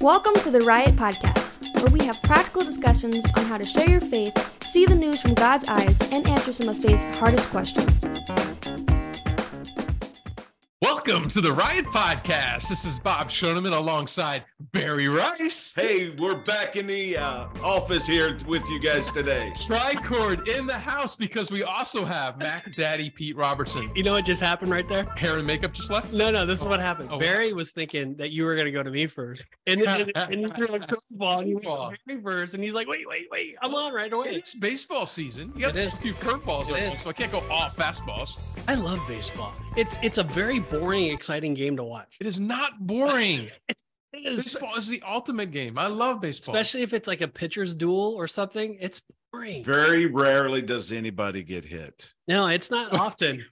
Welcome to the Riot Podcast, where we have practical discussions on how to share your faith, see the news from God's eyes, and answer some of faith's hardest questions. Welcome to the Riot Podcast. This is Bob Shoneman alongside Barry Rice. Hey, we're back in the uh, office here with you guys today. Tricord in the house because we also have Mac Daddy Pete Robertson. You know what just happened right there? Hair and makeup just left. No, no, this is what happened. Oh, wow. Barry was thinking that you were going to go to me first. And, and, and you threw a curveball and you went to Barry first. And he's like, wait, wait, wait, I'm on right away. It's baseball season. You got a few curveballs, right so I can't go all fastballs. I love baseball. It's it's a very boring, exciting game to watch. It is not boring. It is, baseball is the ultimate game. I love baseball. especially if it's like a pitcher's duel or something. It's boring. Very rarely does anybody get hit. No, it's not often.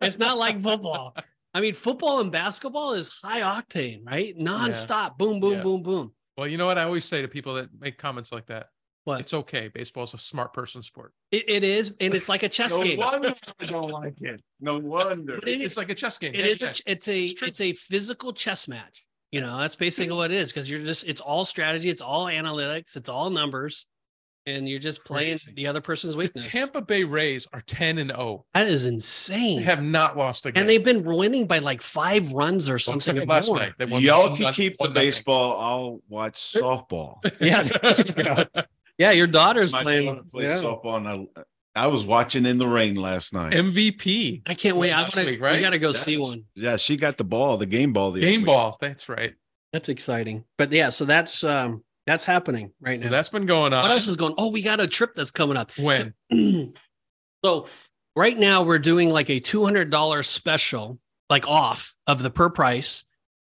it's not like football. I mean, football and basketball is high octane, right? Nonstop. Boom, boom, Yeah. boom, boom. well, you know what I always say to people that make comments like that. What? It's okay. Baseball's a smart person sport. It, it is, and it's like a chess No game. wonder I don't like it. No wonder. But it- It's like a chess game. It Yeah, is. yeah. A, it's a. It's. It's a physical chess match. You know, that's basically what it is because you're just. It's all strategy. It's all analytics. It's all numbers, and you're just playing Crazy. the other person's The. Tampa Bay Rays are 10 and 0. that is insane. They have not lost a game. and they've been winning by like five runs or something. except or last more. night. They won Y'all one- can keep the one nothing. baseball. I'll watch softball. Yeah, yeah. Your daughter's My playing. daughter plays yeah. softball, and I, I was watching in the rain last night. MVP. I can't wait. I Last want week, to. right? We got to go That see was- one. Yeah, she got the ball, the game ball. This Game week. ball. That's right. That's exciting. But yeah, so that's um that's happening right So now. that's been going on. what else is going? Oh, we got a trip that's coming up. when? so right now we're doing like a $200 special like off of the per price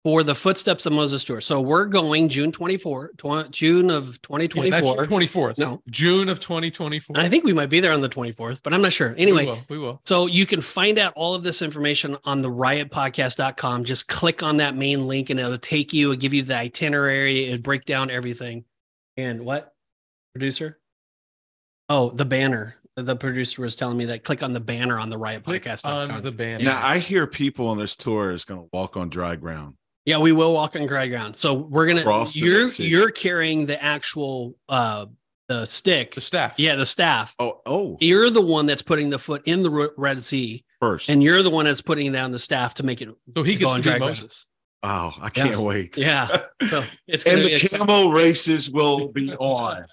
for the footsteps of moses tour so we're going june 24 tw- june of Yeah, that's 2024 24th. no June of 2024. i think we might be there on the 24th but i'm not sure Anyway, we anyway will. We will. so you can find out all of this information on the riotpodcast.com just click on that main link and it'll take you and give you the itinerary and break down everything and what producer oh the banner the producer was telling me that click on the banner on the Click riotpodcast.com on the band. Now I hear people on this tour is going to walk on dry ground. Yeah, we will walk on dry ground. So we're gonna Across you're you're carrying the actual uh the stick. the staff. Yeah, the staff. Oh, oh, You're the one that's putting the foot in the Red Sea, first. and you're the one that's putting down the staff to make it. So he Go gets on to dry be ground. Moses. oh, I can't wait. Yeah. So it's and gonna the be camel races will be on.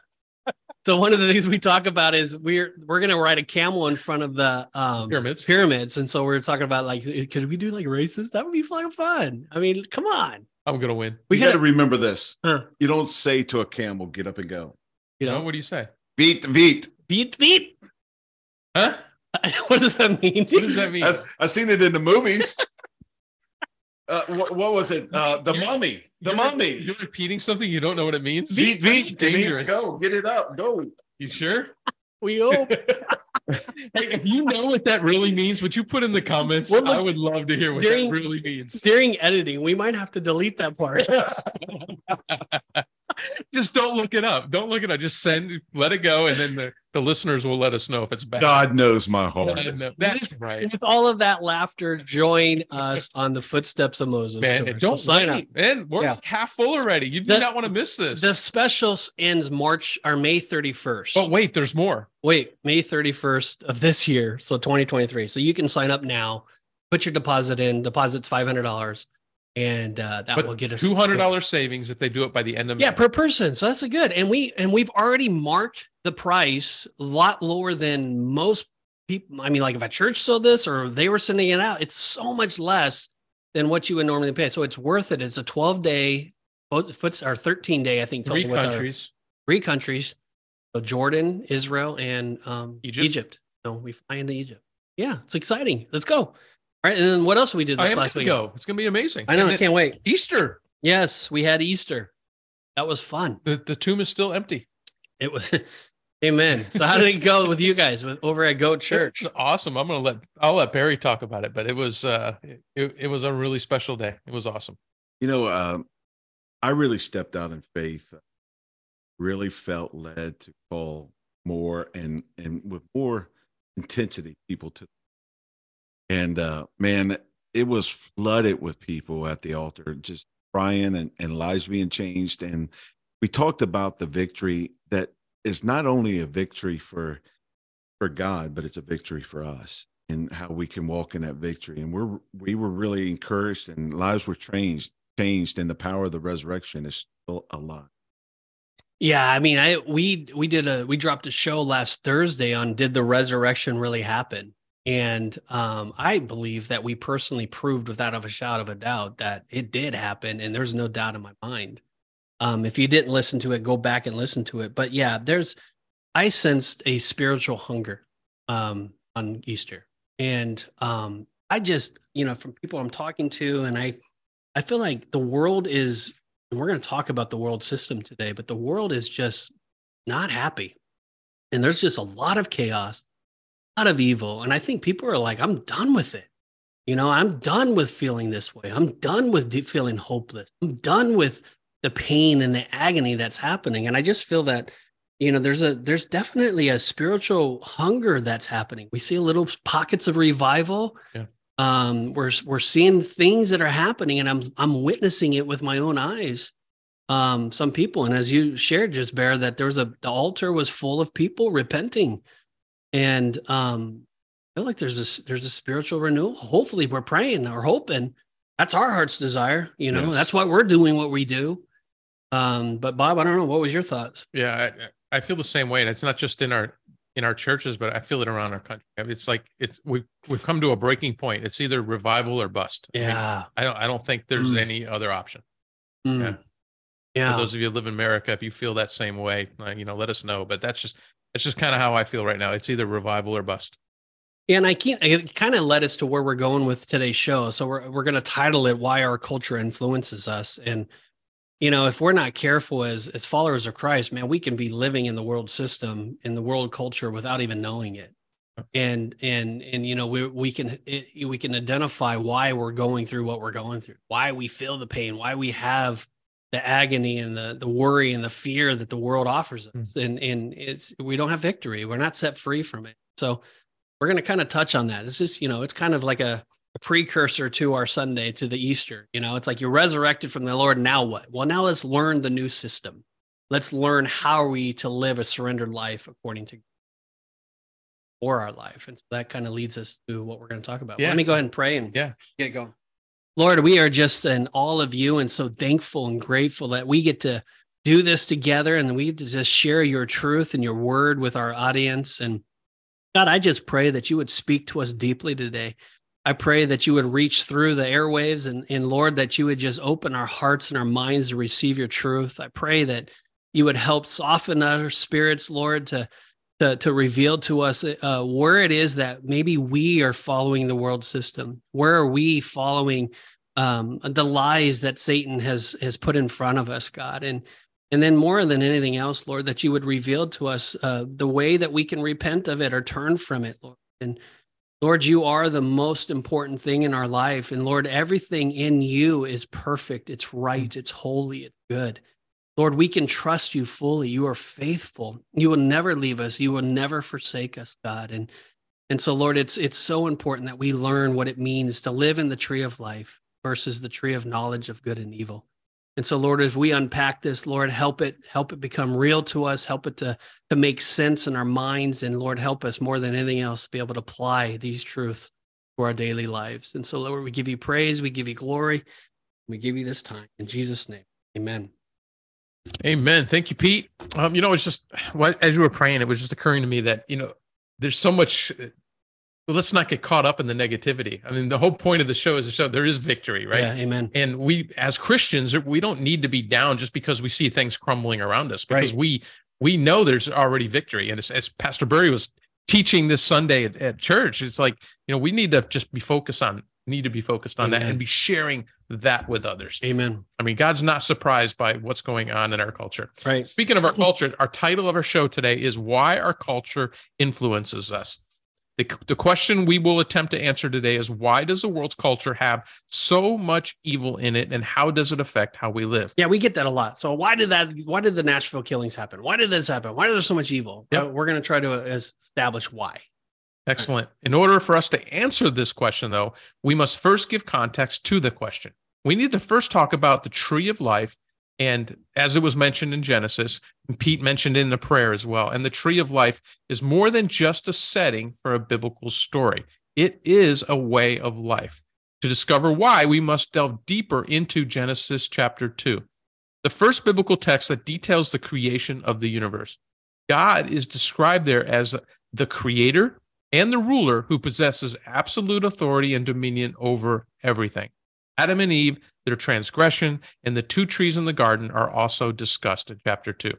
So one of the things we talk about is we're we're gonna ride a camel in front of the um Pyramids. pyramids, and so we're talking about like could we do like races? That would be fucking fun. I mean, come on. I'm gonna win. We We got to remember this. Huh. You don't say to a camel, "Get up and go." you No, know what do you say? Beat, beat. beat beat. Huh? what does that mean? What does that mean? I've, I've seen it in the movies. uh, what, what was it? Uh, the You're- mummy. The You're- mummy. You're repeating something you don't know what it means. Beat, That's beat, dangerous. Go, get it up. Go. You sure? we hope. Hey, if you know what that really means, would you put in the comments? We're look- I would love to hear what During- that really means. during editing, we might have to delete that part. Just don't look it up. Don't look it up. Just send, let it go, and then the, the listeners will let us know if it's bad. God knows my heart. Know. That's right. With all of that laughter, join us on the footsteps of Moses. Man, don't So sign up. wait. Man, we're Yeah. half full already. You do The- not want to miss this. The special ends March or May 31st. but wait, there's more. Wait, May 31st of this year, so 2023. So you can sign up now, put your deposit in. Deposit's $500, and uh, that will get us two hundred dollars savings if they do it by the end of Yeah, May. per person. So that's a good. And we and we've already marked the price a lot lower than most people. I mean, like if a church sold this or they were sending it out, it's so much less than what you would normally pay. So it's worth it. It's a 12 day foots or 13 day, I think. three with our- countries. three countries. So Jordan, Israel, and um, Egypt. Egypt. So we fly into Egypt. Yeah, it's exciting. Let's go. All right. And then what else we did I this am last week? go. It's gonna be amazing. I know. And I can't wait. Easter. Yes, we had Easter. That was fun. The the tomb is still empty. It was amen. So how did it go with you guys with over at Goat Church? It's awesome. I'm gonna let I'll let Barry talk about it, but it was uh it, it was a really special day. It was awesome. You know, um, I really stepped out in faith. Really felt led to call more and and with more intensity people to. And uh, man, it was flooded with people at the altar, just crying and, and lives being changed. And we talked about the victory that is not only a victory for for God, but it's a victory for us and how we can walk in that victory. And we're we were really encouraged and lives were changed, changed, and the power of the resurrection is still alive. Yeah, I mean, I we we did a we dropped a show last Thursday on did the resurrection really happen? And um, I believe that we personally proved without a shadow of a doubt that it did happen, and there's no doubt in my mind. Um, if you didn't listen to it, go back and listen to it. But yeah, there's I sensed a spiritual hunger um, on Easter, and um, I just you know from people I'm talking to, and I I feel like the world is, and we're going to talk about the world system today, but the world is just not happy, and there's just a lot of chaos lot of evil. And I think people are like, I'm done with it. You know, I'm done with feeling this way. I'm done with feeling hopeless. I'm done with the pain and the agony that's happening. And I just feel that, you know, there's a there's definitely a spiritual hunger that's happening. We see little pockets of revival. Yeah. Um, we're we're seeing things that are happening, and I'm I'm witnessing it with my own eyes. Um, some people, and as you shared, just bear that there was a the altar was full of people repenting and um, I feel like there's this there's a spiritual renewal. Hopefully, we're praying or hoping. That's our heart's desire. You know, yes. that's why we're doing what we do. Um, but Bob, I don't know. What was your thoughts? Yeah, I, I feel the same way, and it's not just in our in our churches, but I feel it around our country. I mean, it's like it's we've we've come to a breaking point. It's either revival or bust. Yeah, I, mean, I don't I don't think there's mm. any other option. Mm. Yeah. Yeah. For those of you who live in America, if you feel that same way, you know, let us know. But that's just it's just kind of how I feel right now. It's either revival or bust. Yeah, and I can't. It kind of led us to where we're going with today's show. So we're we're going to title it "Why Our Culture Influences Us." And you know, if we're not careful as as followers of Christ, man, we can be living in the world system, in the world culture, without even knowing it. And and and you know, we we can it, we can identify why we're going through what we're going through, why we feel the pain, why we have the agony and the the worry and the fear that the world offers us. Mm. and and it's we don't have victory. We're not set free from it. So we're going to kind of touch on that. It's just you know it's kind of like a, a, precursor to our sunday to the easter you know? It's like you're resurrected from the lord. Now what? Well now let's learn the new system. Let's learn how are we to live a surrendered life according to for our life. And so that kind of leads us to what we're going to talk about. Yeah. let me go ahead and pray and yeah. get it going Lord, we are just in all of you and so thankful and grateful that we get to do this together and we to just share your truth and your word with our audience. And God, I just pray that you would speak to us deeply today. I pray that you would reach through the airwaves and, and Lord, that you would just open our hearts and our minds to receive your truth. I pray that you would help soften our spirits, Lord, to to, to reveal to us uh, where it is that maybe we are following the world system. Where are we following um, the lies that Satan has has put in front of us, God, and and then more than anything else, Lord, that you would reveal to us uh, the way that we can repent of it or turn from it, Lord. And Lord, you are the most important thing in our life, and Lord, everything in you is perfect. It's right. It's holy. It's good. Lord, we can trust you fully. You are faithful. You will never leave us. You will never forsake us, God. And and so, Lord, it's it's so important that we learn what it means to live in the tree of life versus the tree of knowledge of good and evil. And so, Lord, as we unpack this, Lord, help it, help it become real to us, help it to, to make sense in our minds. And Lord, help us more than anything else to be able to apply these truths to our daily lives. And so, Lord, we give you praise, we give you glory, we give you this time. In Jesus' name, amen. Amen. Thank you, Pete. Um, you know, it's just what as you were praying, it was just occurring to me that you know there's so much. Let's not get caught up in the negativity. I mean, the whole point of the show is to show there is victory, right? Yeah, amen. And we, as Christians, we don't need to be down just because we see things crumbling around us, because right. we we know there's already victory. And as, as Pastor Barry was teaching this Sunday at, at, church, it's like you know we need to just be focused on need to be focused on Amen. that and be sharing that with others. Amen. I mean, God's not surprised by what's going on in our culture. Right. Speaking of our culture, our title of our show today is Why Our Culture Influences Us. The, the question we will attempt to answer today is why does the world's culture have so much evil in it and how does it affect how we live? Yeah, we get that a lot. So why did that why did the Nashville killings happen? Why did this happen? Why is there so much evil? Yep. Uh, we're going to try to establish why. Excellent. In order for us to answer this question, though, we must first give context to the question. we need to first talk about the tree of life. And as it was mentioned in Genesis, and Pete mentioned in the prayer as well, and the tree of life is more than just a setting for a biblical story, it is a way of life. To discover why, we must delve deeper into Genesis chapter 2, the first biblical text that details the creation of the universe. God is described there as the creator and the ruler who possesses absolute authority and dominion over everything. Adam and Eve, their transgression, and the two trees in the garden are also discussed in chapter 2.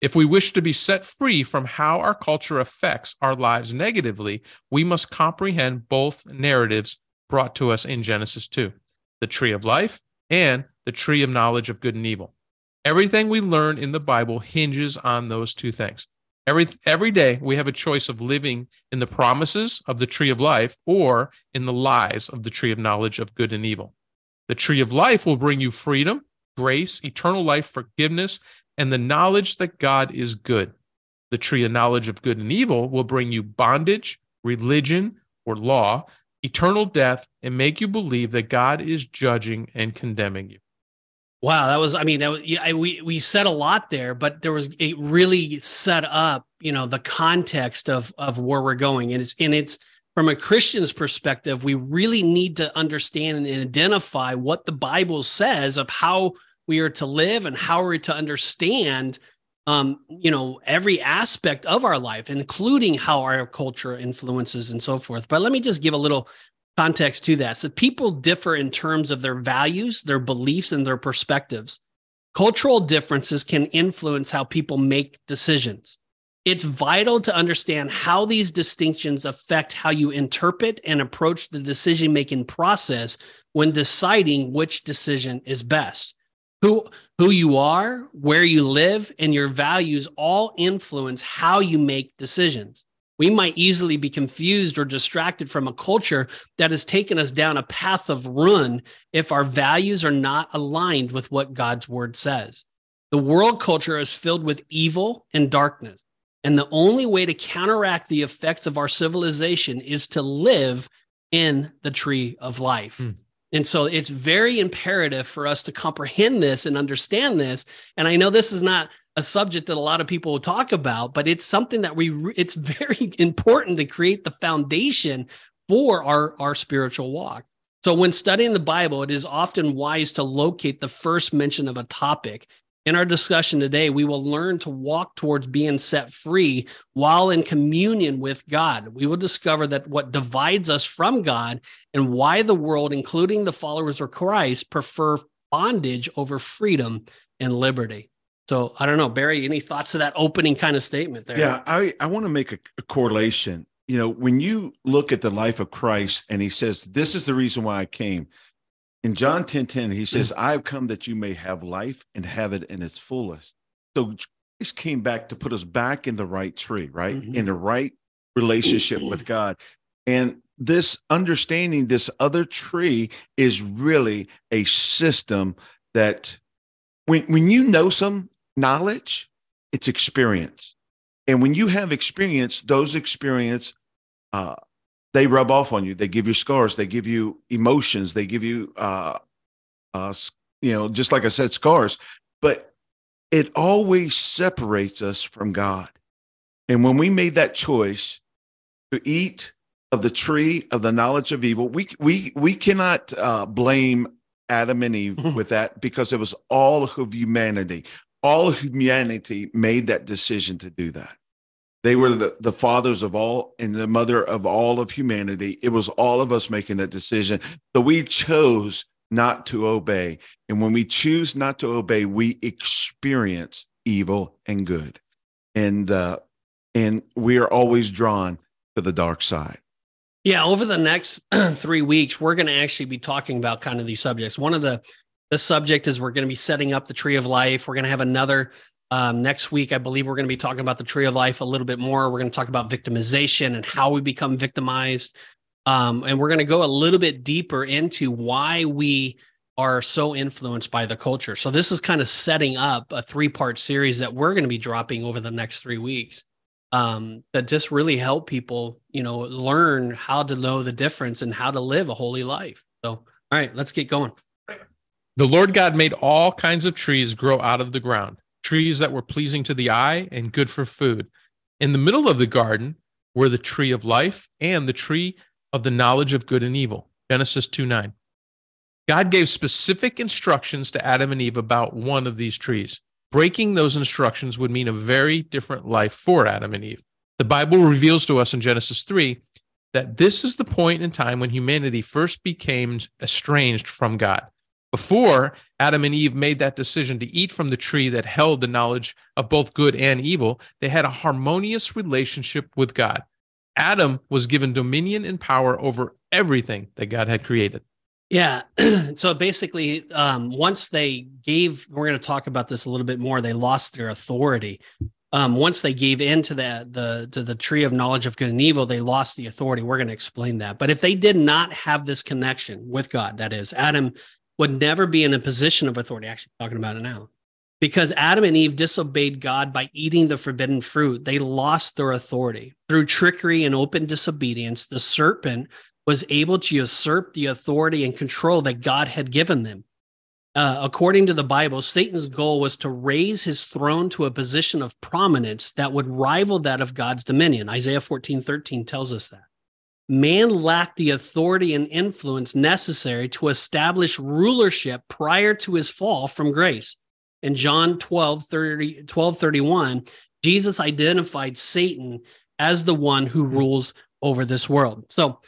If we wish to be set free from how our culture affects our lives negatively, we must comprehend both narratives brought to us in Genesis 2 the tree of life and the tree of knowledge of good and evil. Everything we learn in the Bible hinges on those two things. Every, every day we have a choice of living in the promises of the tree of life or in the lies of the tree of knowledge of good and evil. The tree of life will bring you freedom, grace, eternal life, forgiveness, and the knowledge that God is good. The tree of knowledge of good and evil will bring you bondage, religion, or law, eternal death, and make you believe that God is judging and condemning you. Wow, that was I mean that was yeah, we we said a lot there, but there was it really set up, you know, the context of of where we're going and it's and it's from a Christian's perspective, we really need to understand and identify what the Bible says of how we are to live and how we're to understand um, you know, every aspect of our life, including how our culture influences and so forth. But let me just give a little context to that. So people differ in terms of their values, their beliefs, and their perspectives. Cultural differences can influence how people make decisions. It's vital to understand how these distinctions affect how you interpret and approach the decision making process when deciding which decision is best. Who, who you are, where you live, and your values all influence how you make decisions we might easily be confused or distracted from a culture that has taken us down a path of ruin if our values are not aligned with what God's word says. The world culture is filled with evil and darkness. And the only way to counteract the effects of our civilization is to live in the tree of life. Mm. And so it's very imperative for us to comprehend this and understand this. And I know this is not a subject that a lot of people will talk about, but it's something that we it's very important to create the foundation for our our spiritual walk. So when studying the Bible, it is often wise to locate the first mention of a topic. In our discussion today, we will learn to walk towards being set free while in communion with God. We will discover that what divides us from God and why the world, including the followers of Christ, prefer bondage over freedom and liberty. So I don't know, Barry, any thoughts to that opening kind of statement there? Yeah, I, I want to make a, a, correlation. You know, when you look at the life of Christ and he says, This is the reason why I came. In John 10 10, he says, I have come that you may have life and have it in its fullest. So Christ came back to put us back in the right tree, right? Mm-hmm. In the right relationship with God. And this understanding, this other tree is really a system that when when you know some knowledge, it's experience. And when you have experience, those experience, uh, they rub off on you. They give you scars. They give you emotions. They give you, uh, uh, you know, just like I said, scars. But it always separates us from God. And when we made that choice to eat of the tree of the knowledge of evil, we we we cannot uh, blame Adam and Eve with that because it was all of humanity all humanity made that decision to do that. They were the, the fathers of all and the mother of all of humanity. It was all of us making that decision. So we chose not to obey. And when we choose not to obey, we experience evil and good. And uh, and we are always drawn to the dark side. Yeah, over the next three weeks, we're going to actually be talking about kind of these subjects. One of the the subject is we're going to be setting up the tree of life. We're going to have another um, next week. I believe we're going to be talking about the tree of life a little bit more. We're going to talk about victimization and how we become victimized. Um, and we're going to go a little bit deeper into why we are so influenced by the culture. So this is kind of setting up a three part series that we're going to be dropping over the next three weeks um, that just really help people, you know, learn how to know the difference and how to live a holy life. So, all right, let's get going. The Lord God made all kinds of trees grow out of the ground, trees that were pleasing to the eye and good for food. In the middle of the garden were the tree of life and the tree of the knowledge of good and evil. Genesis 2 9. God gave specific instructions to Adam and Eve about one of these trees. Breaking those instructions would mean a very different life for Adam and Eve. The Bible reveals to us in Genesis 3 that this is the point in time when humanity first became estranged from God. Before Adam and Eve made that decision to eat from the tree that held the knowledge of both good and evil, they had a harmonious relationship with God. Adam was given dominion and power over everything that God had created. Yeah. so basically, um, once they gave, we're going to talk about this a little bit more. They lost their authority. Um, once they gave in to that the to the tree of knowledge of good and evil, they lost the authority. We're going to explain that. But if they did not have this connection with God, that is, Adam would never be in a position of authority. Actually, talking about it now, because Adam and Eve disobeyed God by eating the forbidden fruit, they lost their authority through trickery and open disobedience. The serpent was able to usurp the authority and control that God had given them. Uh, according to the Bible, Satan's goal was to raise his throne to a position of prominence that would rival that of God's dominion. Isaiah 14 13 tells us that. Man lacked the authority and influence necessary to establish rulership prior to his fall from grace. In John 12 30, 12 31, Jesus identified Satan as the one who rules over this world. So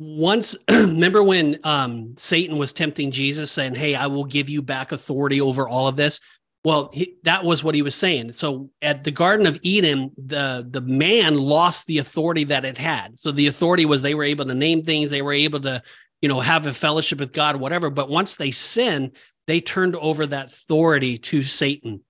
once remember when um, satan was tempting jesus saying hey i will give you back authority over all of this well he, that was what he was saying. So at the garden of eden the the man lost the authority that it had. So the authority was they were able to name things they were able to you know have a fellowship with god whatever. But once they sinned they turned over that authority to satan.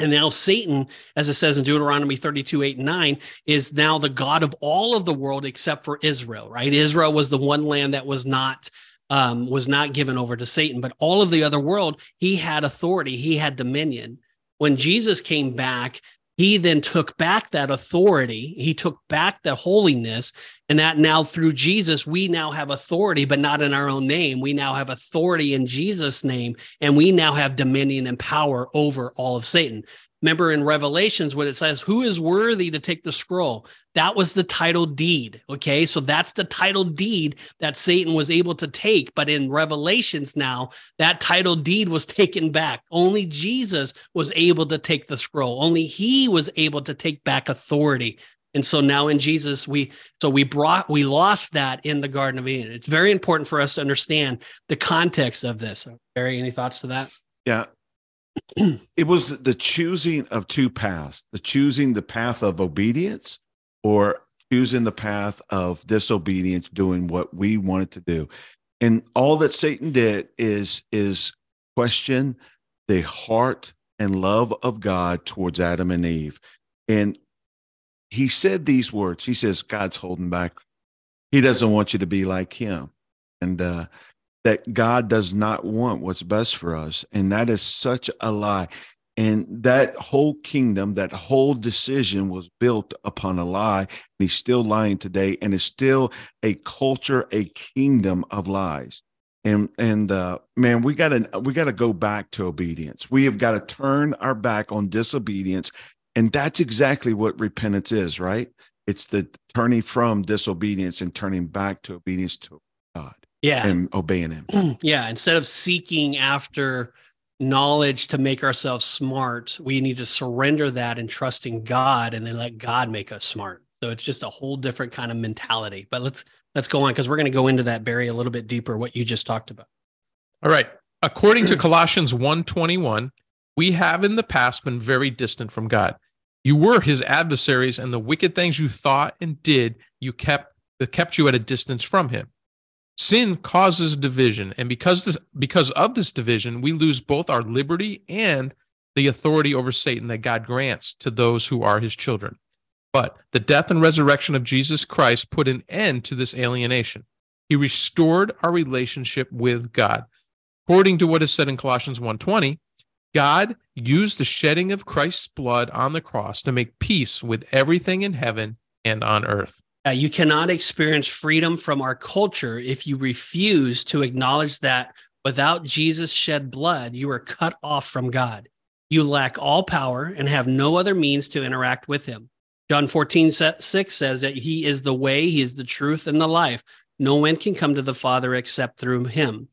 And now Satan, as it says in Deuteronomy 32, 8, and 9, is now the God of all of the world except for Israel, right? Israel was the one land that was not um, was not given over to Satan, but all of the other world, he had authority, he had dominion. When Jesus came back, he then took back that authority he took back the holiness and that now through jesus we now have authority but not in our own name we now have authority in jesus name and we now have dominion and power over all of satan Remember in Revelations when it says, Who is worthy to take the scroll? That was the title deed. Okay. So that's the title deed that Satan was able to take. But in Revelations now, that title deed was taken back. Only Jesus was able to take the scroll. Only he was able to take back authority. And so now in Jesus, we so we brought we lost that in the Garden of Eden. It's very important for us to understand the context of this. Barry, any thoughts to that? Yeah, it was the choosing of two paths the choosing the path of obedience or choosing the path of disobedience doing what we wanted to do. And all that satan did is is question the heart and love of god towards adam and eve. And he said these words. He says god's holding back. He doesn't want you to be like him. And uh that God does not want what's best for us. And that is such a lie. And that whole kingdom, that whole decision was built upon a lie. And he's still lying today. And it's still a culture, a kingdom of lies. And and uh, man, we gotta we gotta go back to obedience. We have got to turn our back on disobedience. And that's exactly what repentance is, right? It's the turning from disobedience and turning back to obedience to God yeah. and obeying him. Yeah instead of seeking after knowledge to make ourselves smart we need to surrender that and trust in god and then let god make us smart. So it's just a whole different kind of mentality. But let's let's go on because we're going to go into that barry a little bit deeper what you just talked about. All right. According to colossians 1.21 we have in the past been very distant from god. You were his adversaries and the wicked things you thought and did you kept that kept you at a distance from him sin causes division. And because this because of this division we lose both our liberty and the authority over satan that god grants to those who are his children. But the death and resurrection of jesus christ put an end to this alienation. He restored our relationship with god. According to what is said in colossians 1.20 god used the shedding of christ's blood on the cross to make peace with everything in heaven and on earth uh, you cannot experience freedom from our culture if you refuse to acknowledge that Without Jesus' shed blood, you are cut off from God. You lack all power and have no other means to interact with him. John 14, 6 says that he is the way, he is the truth, and the life. No one can come to the Father except through him.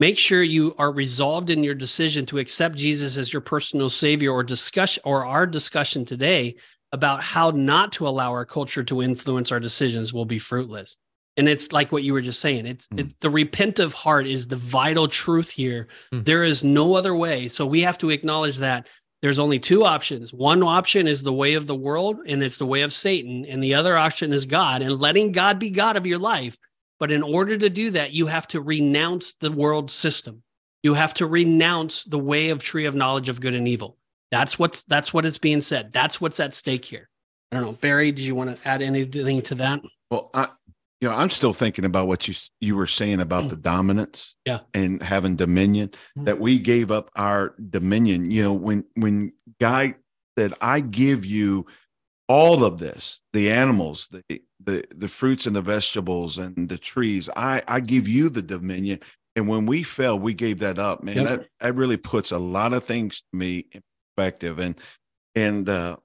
Make sure you are resolved in your decision to accept Jesus as your personal savior or discussion or our discussion today about how not to allow our culture to influence our decisions will be fruitless. And it's like what you were just saying. It's mm. it, the repentive heart is the vital truth here. Mm. There is no other way. So we have to acknowledge that there's only two options. One option is the way of the world, and it's the way of Satan. And the other option is God and letting God be God of your life but in order to do that, you have to renounce the world system. You have to renounce the way of tree of knowledge of good and evil. That's what's that's what is being said. That's what's at stake here. I don't know, Barry. Did you want to add anything to that? Well, I, you know, I'm still thinking about what you you were saying about the dominance, yeah, and having dominion. Mm-hmm. That we gave up our dominion. You know, when when guy said, "I give you all of this the animals the the the fruits and the vegetables and the trees i i give you the dominion and when we fell we gave that up man yep. that that really puts a lot of things to me in perspective. And and uh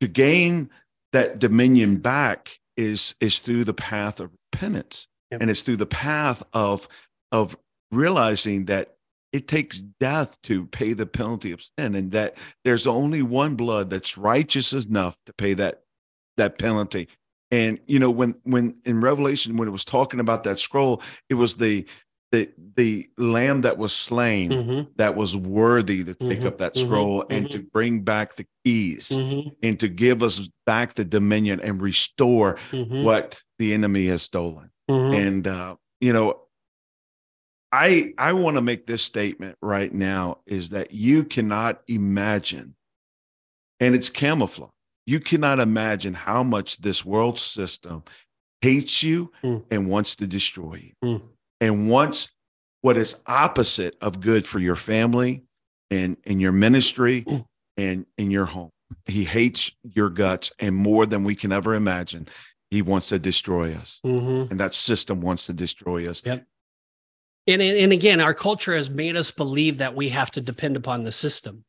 to gain that dominion back is is through the path of repentance. Yep. and it's through the path of of realizing that it takes death to pay the penalty of sin and that there's only one blood that's righteous enough to pay that that penalty. And you know when when in revelation when it was talking about that scroll it was the the the lamb that was slain mm-hmm. that was worthy to take mm-hmm. up that mm-hmm. scroll mm-hmm. and to bring back the keys mm-hmm. and to give us back the dominion and restore mm-hmm. what the enemy has stolen and uh you know I I want to make this statement right now is that you cannot imagine, and it's camouflage. You cannot imagine how much this world system hates you mm. and wants to destroy you, mm. And wants what is opposite of good for your family and and your ministry and in your home. He hates your guts, and more than we can ever imagine, he wants to destroy us, mm-hmm. and that system wants to destroy us. Yep and, and again, our culture has made us believe that we have to depend upon the system.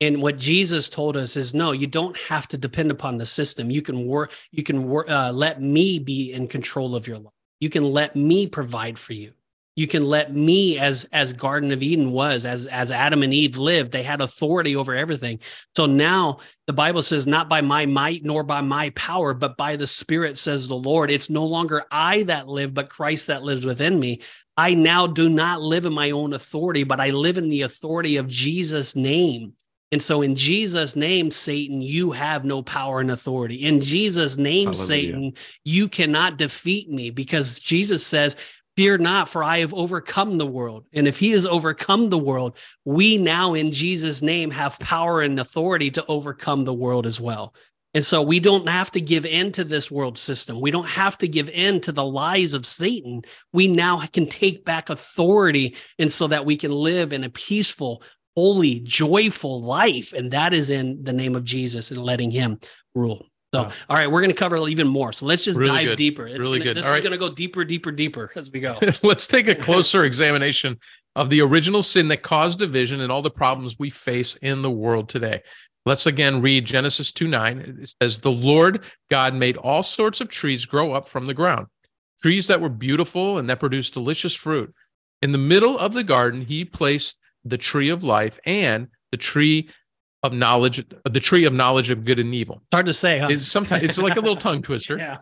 And what Jesus told us is, no, you don't have to depend upon the system. You can work. You can work. Uh, let me be in control of your life. You can let me provide for you. You can let me as as garden of eden was as as adam and eve lived they had authority over everything. So now the bible says not by my might nor by my power but by the spirit says the lord. It's no longer i that live but christ that lives within me. I now do not live in my own authority but i live in the authority of jesus name and so, in Jesus' name, Satan, you have no power and authority. In Jesus' name, Hallelujah. Satan, you cannot defeat me because Jesus says, Fear not, for I have overcome the world. And if he has overcome the world, we now in Jesus' name have power and authority to overcome the world as well. And so we don't have to give in to this world system. We don't have to give in to the lies of Satan. We now can take back authority and so that we can live in a peaceful, holy, joyful life. And that is in the name of Jesus and letting him rule. So, wow. all right, we're going to cover even more. So let's just really dive good. deeper. It's really gonna, good. This all is right. going to go deeper, deeper, deeper as we go. let's take a closer examination of the original sin that caused division and all the problems we face in the world today. Let's again read Genesis 2 9. It says, The Lord God made all sorts of trees grow up from the ground, trees that were beautiful and that produced delicious fruit. In the middle of the garden, he placed the tree of life and the tree of knowledge, the tree of knowledge of good and evil. It's hard to say. Huh? It's sometimes it's like a little tongue twister. yeah.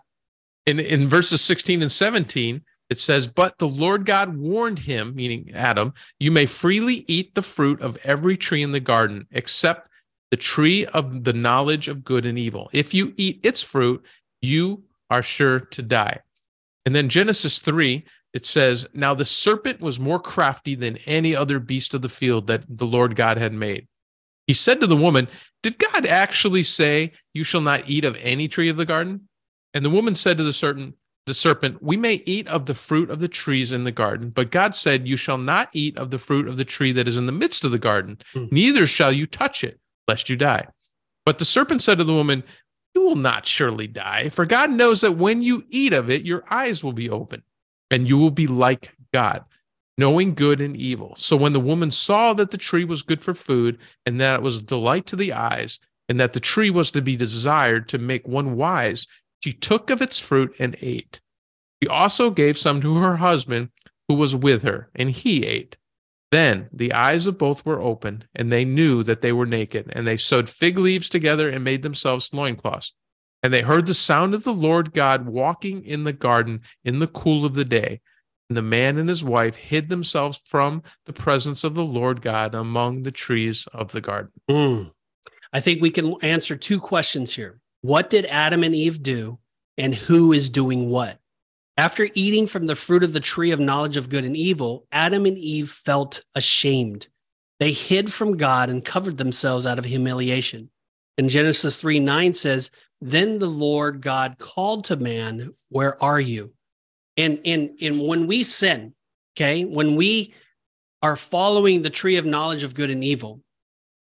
In in verses 16 and 17, it says, But the Lord God warned him, meaning Adam, you may freely eat the fruit of every tree in the garden, except the tree of the knowledge of good and evil. If you eat its fruit, you are sure to die. And then Genesis 3, it says, Now the serpent was more crafty than any other beast of the field that the Lord God had made. He said to the woman, Did God actually say, You shall not eat of any tree of the garden? And the woman said to the serpent, the serpent, We may eat of the fruit of the trees in the garden, but God said, You shall not eat of the fruit of the tree that is in the midst of the garden, hmm. neither shall you touch it, lest you die. But the serpent said to the woman, You will not surely die, for God knows that when you eat of it, your eyes will be open, and you will be like God, knowing good and evil. So when the woman saw that the tree was good for food, and that it was a delight to the eyes, and that the tree was to be desired to make one wise, she took of its fruit and ate. She also gave some to her husband who was with her, and he ate. Then the eyes of both were opened, and they knew that they were naked, and they sewed fig leaves together and made themselves loincloths. And they heard the sound of the Lord God walking in the garden in the cool of the day. And the man and his wife hid themselves from the presence of the Lord God among the trees of the garden. Mm. I think we can answer two questions here. What did Adam and Eve do, and who is doing what? After eating from the fruit of the tree of knowledge of good and evil, Adam and Eve felt ashamed. They hid from God and covered themselves out of humiliation. And Genesis 3 9 says, Then the Lord God called to man, Where are you? And, and, and when we sin, okay, when we are following the tree of knowledge of good and evil,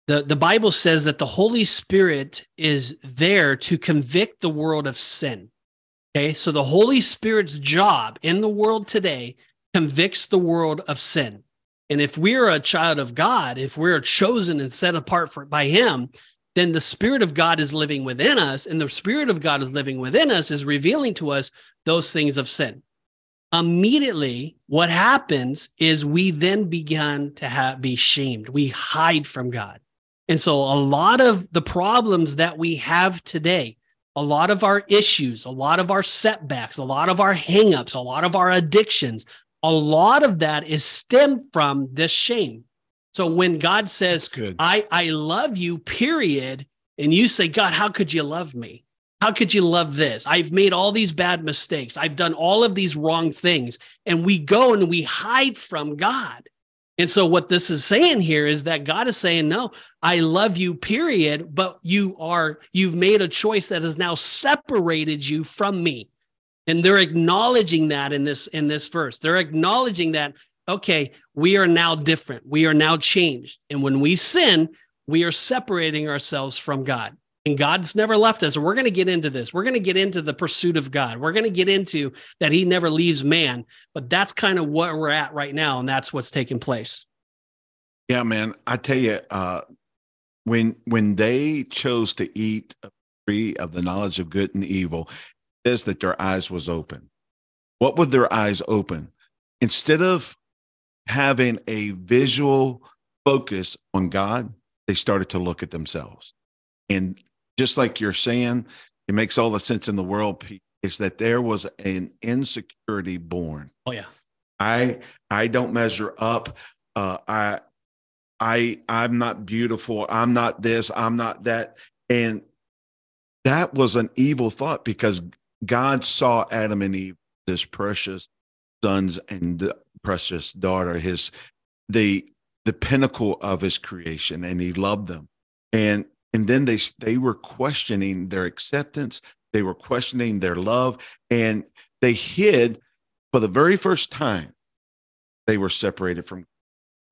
the, the Bible says that the Holy Spirit is there to convict the world of sin. Okay, so the Holy Spirit's job in the world today convicts the world of sin. And if we're a child of God, if we're chosen and set apart for, by Him, then the Spirit of God is living within us, and the Spirit of God is living within us is revealing to us those things of sin. Immediately, what happens is we then begin to have, be shamed. We hide from God. And so, a lot of the problems that we have today, a lot of our issues, a lot of our setbacks, a lot of our hangups, a lot of our addictions, a lot of that is stemmed from this shame. So when God says, I, I love you, period, and you say, God, how could you love me? How could you love this? I've made all these bad mistakes. I've done all of these wrong things. And we go and we hide from God. And so, what this is saying here is that God is saying, No, I love you, period. But you are, you've made a choice that has now separated you from me. And they're acknowledging that in this in this verse. They're acknowledging that, okay, we are now different. We are now changed. And when we sin, we are separating ourselves from God. And God's never left us. We're going to get into this. We're going to get into the pursuit of God. We're going to get into that He never leaves man. But that's kind of what we're at right now. And that's what's taking place. Yeah, man. I tell you, uh, when when they chose to eat a tree of the knowledge of good and evil, says that their eyes was open. What would their eyes open? Instead of having a visual focus on God, they started to look at themselves. And just like you're saying, it makes all the sense in the world is that there was an insecurity born. Oh yeah. I I don't measure up. Uh, I I I'm not beautiful. I'm not this. I'm not that. And that was an evil thought because God saw Adam and Eve, his precious sons and precious daughter, his the the pinnacle of his creation, and he loved them. And and then they they were questioning their acceptance they were questioning their love and they hid for the very first time they were separated from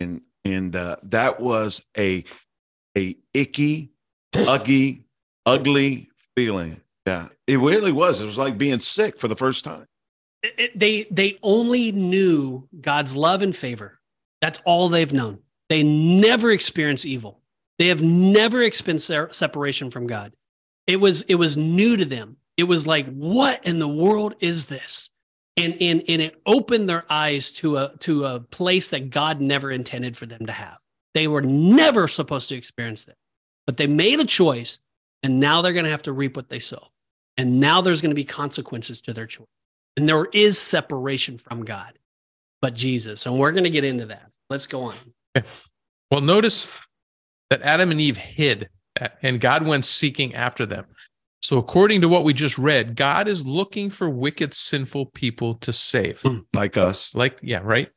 and and uh, that was a a icky ugly ugly feeling yeah it really was. It was like being sick for the first time it, they they only knew god's love and favor that's all they've known they never experienced evil they have never experienced separation from God. It was it was new to them. It was like, what in the world is this? And and and it opened their eyes to a to a place that God never intended for them to have. They were never supposed to experience that. But they made a choice and now they're going to have to reap what they sow. And now there's going to be consequences to their choice. And there is separation from God, but Jesus. And we're going to get into that. Let's go on. Well, notice that Adam and Eve hid, and God went seeking after them. So, according to what we just read, God is looking for wicked, sinful people to save. Hmm. Like us. Like, yeah, right?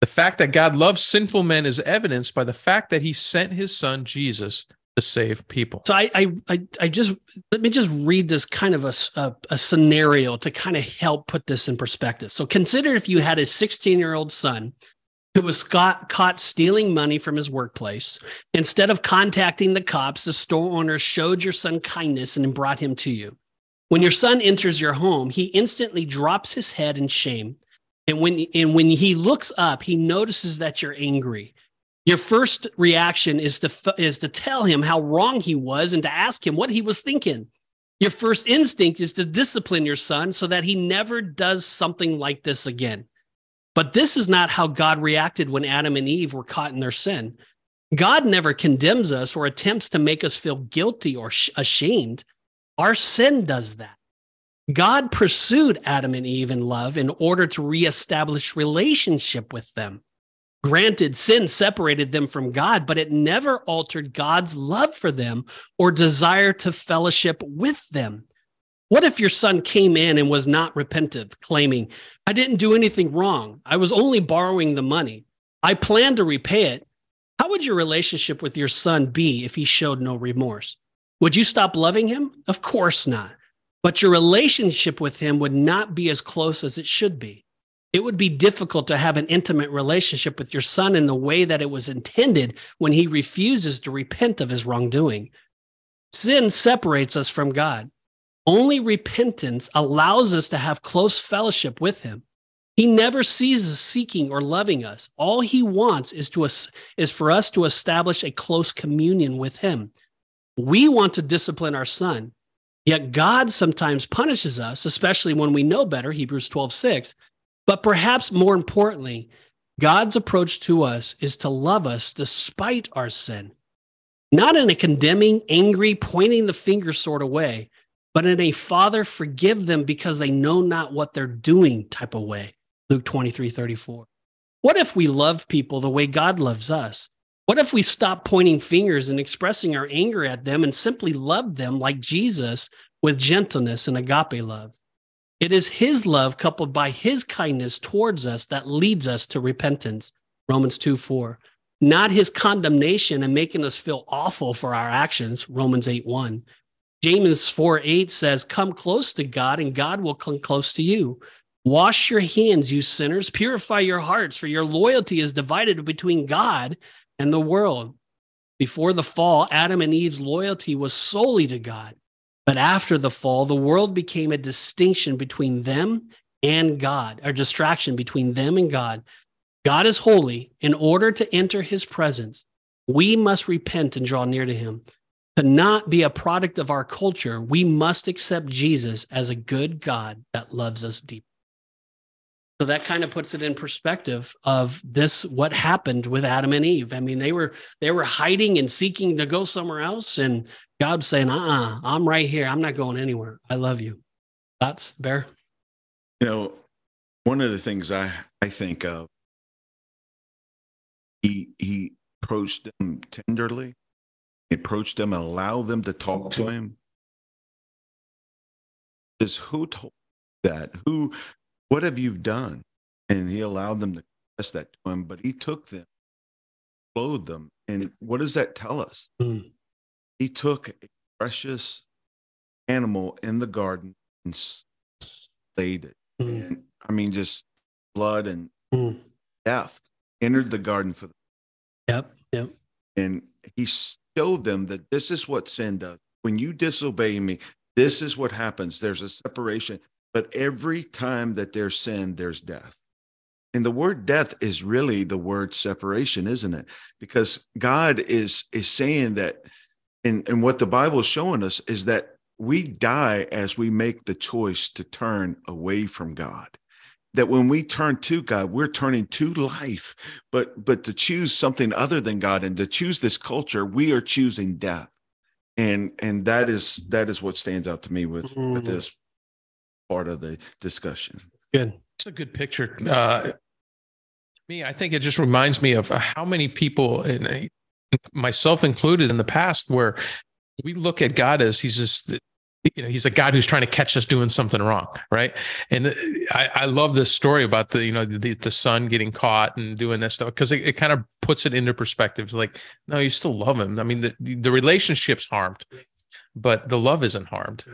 The fact that God loves sinful men is evidenced by the fact that he sent his son, Jesus, to save people. So I, I, I just let me just read this kind of a, a, a, scenario to kind of help put this in perspective. So consider if you had a 16 year old son who was caught, caught stealing money from his workplace. Instead of contacting the cops, the store owner showed your son kindness and brought him to you. When your son enters your home, he instantly drops his head in shame And when and when he looks up, he notices that you're angry. Your first reaction is to is to tell him how wrong he was and to ask him what he was thinking. Your first instinct is to discipline your son so that he never does something like this again. But this is not how God reacted when Adam and Eve were caught in their sin. God never condemns us or attempts to make us feel guilty or ashamed. Our sin does that. God pursued Adam and Eve in love in order to reestablish relationship with them. Granted, sin separated them from God, but it never altered God's love for them or desire to fellowship with them. What if your son came in and was not repentant, claiming, I didn't do anything wrong. I was only borrowing the money. I plan to repay it. How would your relationship with your son be if he showed no remorse? Would you stop loving him? Of course not. But your relationship with him would not be as close as it should be. It would be difficult to have an intimate relationship with your son in the way that it was intended when he refuses to repent of his wrongdoing. Sin separates us from God. Only repentance allows us to have close fellowship with him. He never ceases seeking or loving us. All he wants is to is for us to establish a close communion with him. We want to discipline our son, yet God sometimes punishes us, especially when we know better, Hebrews 12, 6. But perhaps more importantly, God's approach to us is to love us despite our sin, not in a condemning, angry, pointing the finger sort of way, but in a Father, forgive them because they know not what they're doing type of way. Luke 23 34. What if we love people the way God loves us? What if we stop pointing fingers and expressing our anger at them and simply love them like Jesus with gentleness and agape love? It is his love coupled by his kindness towards us that leads us to repentance. Romans 2 4. Not his condemnation and making us feel awful for our actions. Romans 8 1. James 4 8 says, Come close to God, and God will come close to you. Wash your hands, you sinners. Purify your hearts, for your loyalty is divided between God and the world. Before the fall, Adam and Eve's loyalty was solely to God. But after the fall, the world became a distinction between them and God, a distraction between them and God. God is holy. In order to enter his presence, we must repent and draw near to him to not be a product of our culture, we must accept Jesus as a good God that loves us deeply. So that kind of puts it in perspective of this what happened with Adam and Eve. I mean, they were they were hiding and seeking to go somewhere else, and God saying, "Uh, uh, I'm right here. I'm not going anywhere. I love you." That's Bear. You know, one of the things I I think of, he he approached them tenderly approached them and allow them to talk to him is who told that who what have you done and he allowed them to confess that to him but he took them clothed them and what does that tell us mm. He took a precious animal in the garden and slayed it mm. and, i mean just blood and mm. death entered the garden for them yep yep and he showed them that this is what sin does. When you disobey me, this is what happens. There's a separation. But every time that there's sin, there's death. And the word death is really the word separation, isn't it? Because God is is saying that, and, and what the Bible is showing us is that we die as we make the choice to turn away from God that when we turn to God, we're turning to life. But but to choose something other than God and to choose this culture, we are choosing death. And and that is that is what stands out to me with, mm-hmm. with this part of the discussion. Good. It's a good picture. Uh, me, I think it just reminds me of how many people, and myself included, in the past, where we look at God as He's just you know he's a god who's trying to catch us doing something wrong right? And i, I love this story about the you know the, the son getting caught and doing this stuff because it, it kind of puts it into perspective. It's like no you still love him. I mean the, the relationship's harmed but the love isn't harmed.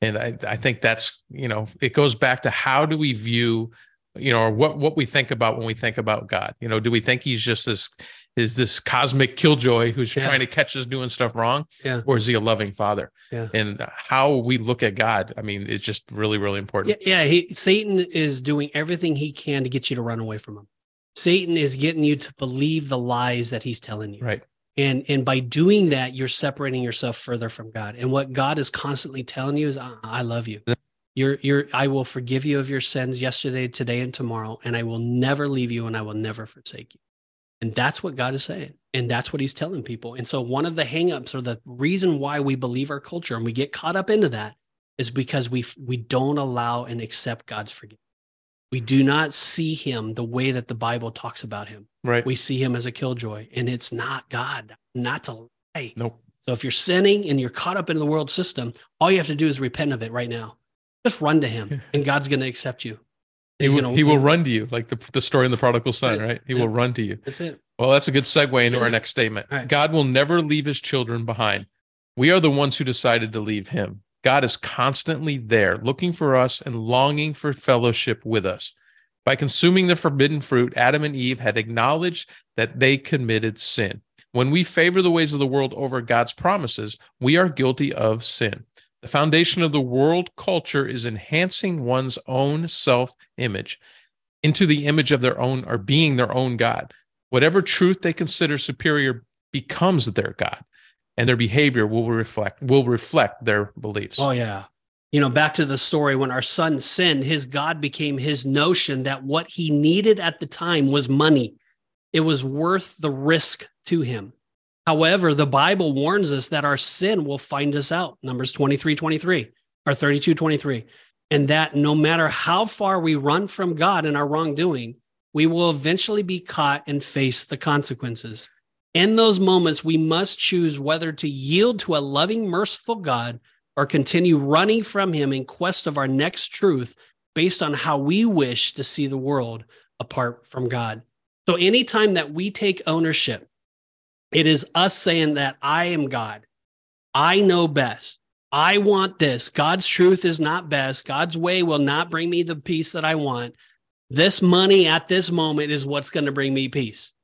And I, I think that's you know it goes back to how do we view you know or what what we think about when we think about god. You know do we think he's just this is this cosmic killjoy who's Yeah. trying to catch us doing stuff wrong Yeah. or is he a loving father Yeah. and how we look at god i mean it's just really really important Yeah, yeah. He, Satan is doing everything he can to get you to run away from him. Satan is getting you to believe the lies that he's telling you. right And and by doing that, you're separating yourself further from God. And what God is constantly telling you is, I, I love you. You're you're I will forgive you of your sins yesterday, today, and tomorrow, and I will never leave you and I will never forsake you. And that's what God is saying. And that's what he's telling people. And so one of the hangups or the reason why we believe our culture and we get caught up into that is because we we don't allow and accept God's forgiveness. We do not see him the way that the Bible talks about him. right We see him as a killjoy, and it's not God, not to lie. nope So if you're sinning and you're caught up in the world system, all you have to do is repent of it right now. Just run to him, and God's going to accept you. He will, he will run to you like the, the story in the prodigal son right? He Yeah. will run to you. That's it. well that's a good segue into our next statement. Right. god will never leave his children behind. We are the ones who decided to leave him. God is constantly there looking for us and longing for fellowship with us. By consuming the forbidden fruit adam and eve had acknowledged that they committed sin. When we favor the ways of the world over god's promises we are guilty of sin the foundation of the world culture is enhancing one's own self image into the image of their own or being their own God. Whatever truth they consider superior becomes their God, and their behavior will reflect will reflect their beliefs. Oh yeah. You know, back to the story when our son sinned, his God became his notion that what he needed at the time was money. It was worth the risk to him. However, the Bible warns us that our sin will find us out. Numbers 23, 23 or 32, 23. And that no matter how far we run from God in our wrongdoing, we will eventually be caught and face the consequences. In those moments, we must choose whether to yield to a loving, merciful God or continue running from him in quest of our next truth based on how we wish to see the world apart from God. So, anytime that we take ownership, it is us saying that I am God. I know best. I want this. God's truth is not best. God's way will not bring me the peace that I want. This money at this moment is what's going to bring me peace.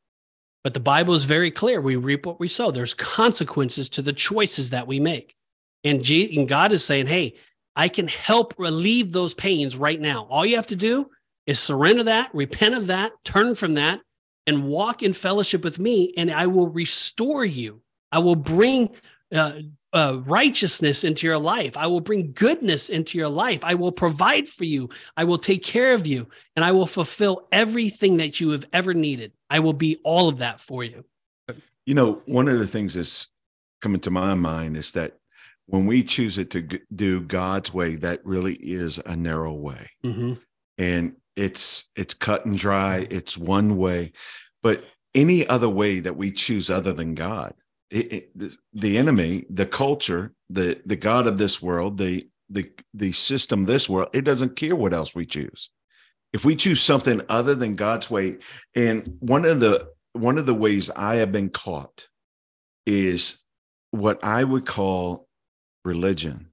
But the Bible is very clear. We reap what we sow. There's consequences to the choices that we make. And, G- and God is saying, hey, I can help relieve those pains right now. All you have to do is surrender that, repent of that, turn from that, and walk in fellowship with me, and I will restore you. I will bring uh, uh, righteousness into your life. I will bring goodness into your life. I will provide for you. I will take care of you, and I will fulfill everything that you have ever needed. I will be all of that for you. You know, one of the things that's coming to my mind is that when we choose it to do God's way, that really is a narrow way. Mm-hmm. and it's it's cut and dry. It's one way. But any other way that we choose other than god it, it, the, the enemy the culture the the god of this world the the the system this world it doesn't care what else we choose. If we choose something other than god's way and one of the one of the ways i have been caught is what i would call religion.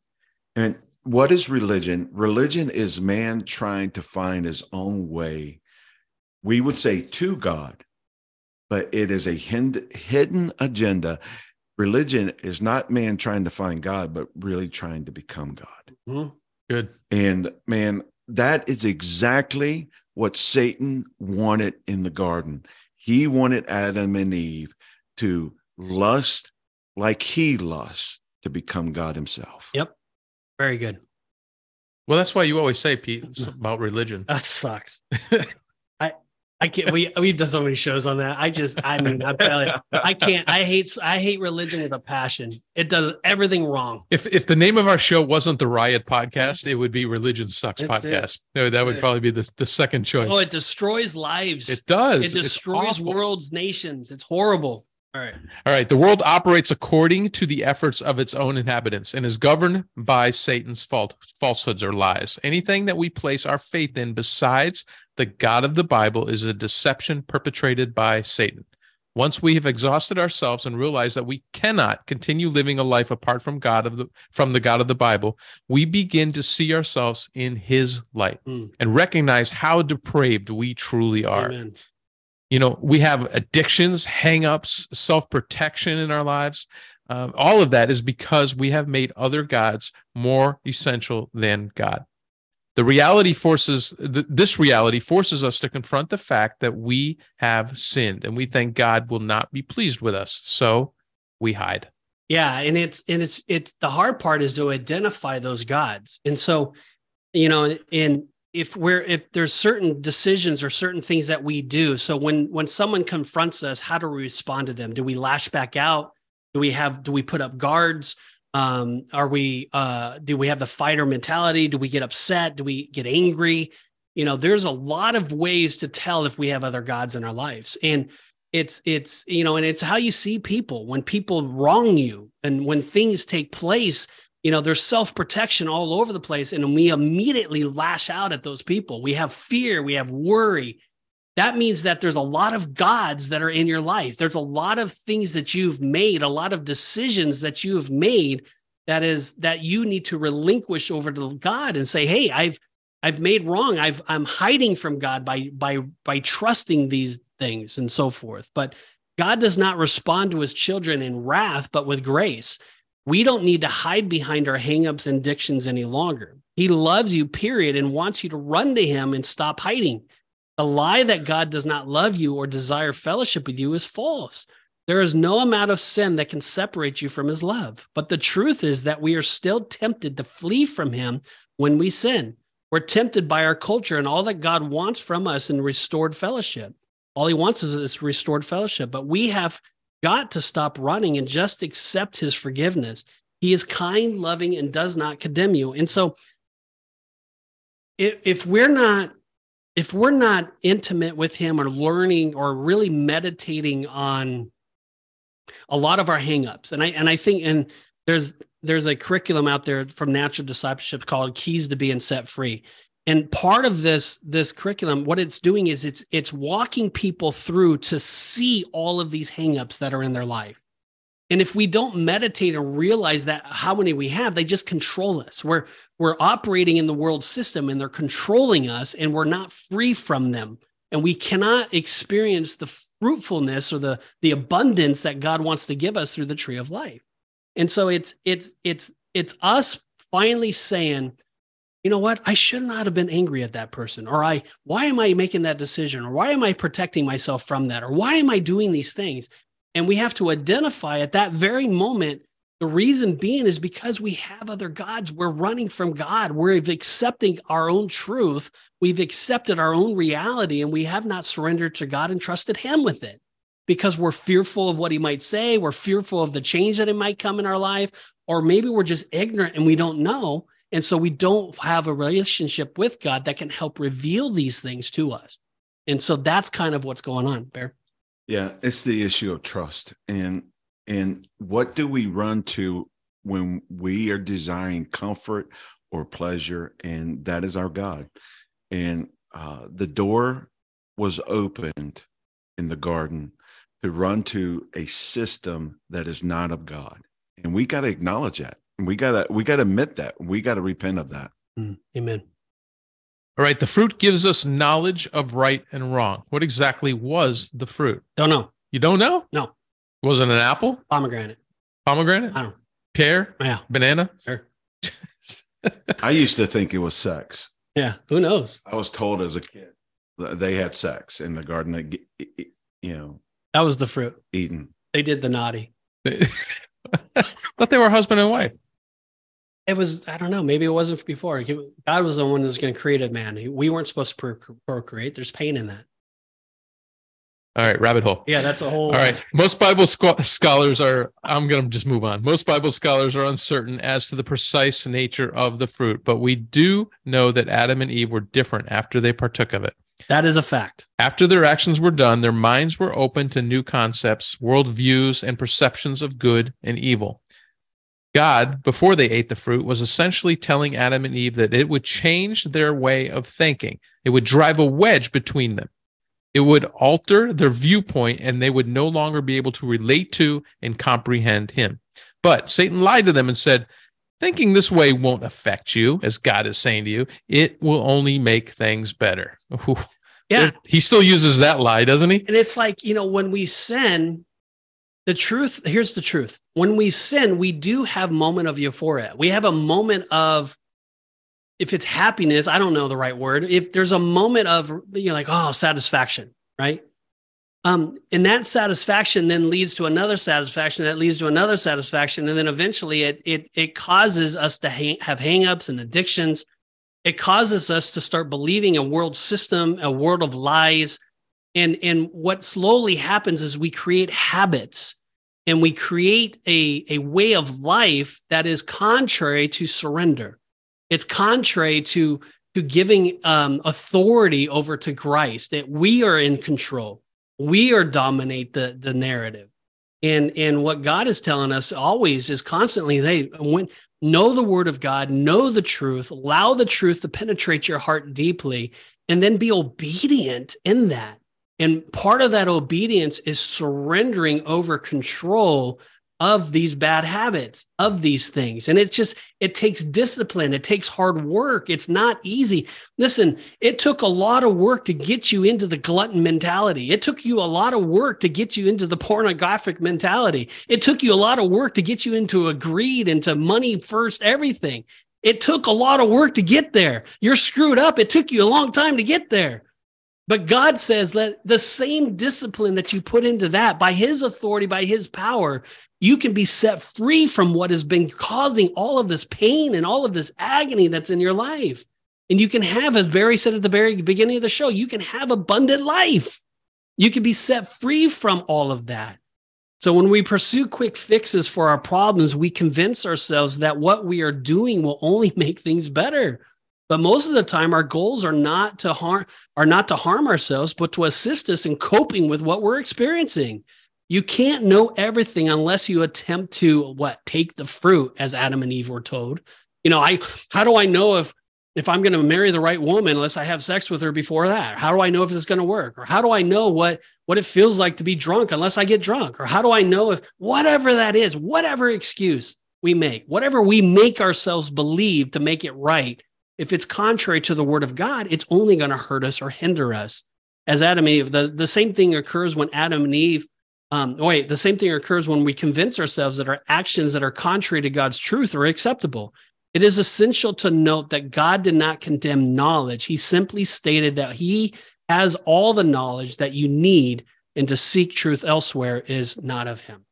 And what is religion? Religion is man trying to find his own way. We would say to God, but it is a hind- hidden agenda. Religion is not man trying to find God, but really trying to become God. Mm-hmm. Good. And man, that is exactly what Satan wanted in the garden. He wanted Adam and Eve to lust like he lusts to become God himself. Yep. Very good. Well, that's why you always say, Pete, it's about religion. That sucks. I I can't. We we've done so many shows on that. I just I mean I'm telling you, I can't. I hate I hate religion with a passion. It does everything wrong. If if the name of our show wasn't the Riot Podcast, mm. it would be Religion Sucks That's it. Podcast. No, that That's would it. probably be the, the second oh, choice. Oh, it destroys lives. it does. It destroys worlds, nations. It's horrible. All right. All right. The world operates according to the efforts of its own inhabitants and is governed by Satan's fault, falsehoods or lies. Anything that we place our faith in besides the God of the Bible is a deception perpetrated by Satan. Once we have exhausted ourselves and realized that we cannot continue living a life apart from God of the from the God of the Bible, we begin to see ourselves in his light Mm. and recognize how depraved we truly are. Amen. You know, we have addictions, hangups, self protection in our lives. Uh, all of that is because we have made other gods more essential than God. The reality forces th- this reality forces us to confront the fact that we have sinned and we think God will not be pleased with us. So we hide. Yeah, and it's and it's it's the hard part is to identify those gods. And so, you know, in if we're if there's certain decisions or certain things that we do. So when when someone confronts us how do we respond to them? Do we lash back out? Do we have do we put up guards? Um are we uh do we have the fighter mentality? Do we get upset? Do we get angry? You know there's a lot of ways to tell if we have other gods in our lives. And it's it's you know and it's how you see people. When people wrong you and when things take place you know there's self-protection all over the place and we immediately lash out at those people. We have fear we have worry. That means that there's a lot of gods that are in your life. There's a lot of things that you've made a lot of decisions that you have made that is that you need to relinquish over to god and say hey i've i've made wrong. I've i'm hiding from god by by by trusting these things and so forth. But god does not respond to his children in wrath but with grace we don't need to hide behind our hangups and addictions any longer. He loves you, period, and wants you to run to him and stop hiding. The lie that God does not love you or desire fellowship with you is false. There is no amount of sin that can separate you from his love. But the truth is that we are still tempted to flee from him when we sin. We're tempted by our culture and all that God wants from us in restored fellowship. All he wants is this restored fellowship. But we have got to stop running and just accept his forgiveness. He is kind, loving, and does not condemn you. And so if, we're not if we're not intimate with him or learning or really meditating on a lot of our hangups, and I and I think and there's there's a curriculum out there from natural discipleship called Keys to Being Set Free and part of this this curriculum what it's doing is it's it's walking people through to see all of these hangups that are in their life. And if we don't meditate and realize that how many we have they just control us. We're we're operating in the world system and they're controlling us and we're not free from them. And we cannot experience the fruitfulness or the the abundance that god wants to give us through the tree of life. And so it's it's it's it's us finally saying you know what? I should not have been angry at that person. Or I, why am I making that decision? Or why am I protecting myself from that? Or why am I doing these things? And we have to identify at that very moment. The reason being is because we have other gods. We're running from God. We're accepting our own truth. We've accepted our own reality and we have not surrendered to God and trusted Him with it because we're fearful of what He might say. We're fearful of the change that it might come in our life. Or maybe we're just ignorant and we don't know. And so we don't have a relationship with God that can help reveal these things to us. And so that's kind of what's going on, Bear. Yeah, it's the issue of trust. And and what do we run to when we are desiring comfort or pleasure? And that is our God. And uh, the door was opened in the garden to run to a system that is not of God. And we got to acknowledge that. We gotta we gotta admit that. We gotta repent of that. Mm, amen. All right. The fruit gives us knowledge of right and wrong. What exactly was the fruit? Don't know. You don't know? No. Was it an apple? Pomegranate. Pomegranate? I don't. Pear? Yeah. Banana? Sure. I used to think it was sex. Yeah. Who knows? I was told as a kid they had sex in the garden. You know, that was the fruit. Eaten. They did the naughty. But they were husband and wife. It was, I don't know, maybe it wasn't before. God was the one who's going to create a man. We weren't supposed to procreate. There's pain in that. All right, rabbit hole. Yeah, that's a whole. All right. Most Bible scholars are, I'm going to just move on. Most Bible scholars are uncertain as to the precise nature of the fruit, but we do know that Adam and Eve were different after they partook of it. That is a fact. After their actions were done, their minds were open to new concepts, worldviews, and perceptions of good and evil. God, before they ate the fruit, was essentially telling Adam and Eve that it would change their way of thinking. It would drive a wedge between them. It would alter their viewpoint, and they would no longer be able to relate to and comprehend Him. But Satan lied to them and said, Thinking this way won't affect you, as God is saying to you. It will only make things better. Yeah. He still uses that lie, doesn't he? And it's like, you know, when we sin, the truth, here's the truth. When we sin, we do have moment of euphoria. We have a moment of if it's happiness, I don't know the right word. If there's a moment of you know, like, oh, satisfaction, right? Um, and that satisfaction then leads to another satisfaction that leads to another satisfaction. And then eventually it it it causes us to hang, have hangups and addictions. It causes us to start believing a world system, a world of lies. And, and what slowly happens is we create habits and we create a, a way of life that is contrary to surrender. It's contrary to, to giving um, authority over to Christ, that we are in control. We are dominate the, the narrative. And, and what God is telling us always is constantly, they when know the word of God, know the truth, allow the truth to penetrate your heart deeply, and then be obedient in that. And part of that obedience is surrendering over control of these bad habits, of these things. And it's just, it takes discipline, it takes hard work. It's not easy. Listen, it took a lot of work to get you into the glutton mentality. It took you a lot of work to get you into the pornographic mentality. It took you a lot of work to get you into a greed, into money first, everything. It took a lot of work to get there. You're screwed up. It took you a long time to get there. But God says that the same discipline that you put into that by his authority, by his power, you can be set free from what has been causing all of this pain and all of this agony that's in your life. And you can have, as Barry said at the very beginning of the show, you can have abundant life. You can be set free from all of that. So when we pursue quick fixes for our problems, we convince ourselves that what we are doing will only make things better. But most of the time, our goals are not to harm are not to harm ourselves, but to assist us in coping with what we're experiencing. You can't know everything unless you attempt to what take the fruit, as Adam and Eve were told. You know, I how do I know if if I'm going to marry the right woman unless I have sex with her before that? How do I know if it's going to work? Or how do I know what what it feels like to be drunk unless I get drunk? Or how do I know if whatever that is, whatever excuse we make, whatever we make ourselves believe to make it right, if it's contrary to the word of God, it's only going to hurt us or hinder us. As Adam and Eve, the, the same thing occurs when Adam and Eve, um, wait, the same thing occurs when we convince ourselves that our actions that are contrary to God's truth are acceptable. It is essential to note that God did not condemn knowledge. He simply stated that he has all the knowledge that you need, and to seek truth elsewhere is not of him.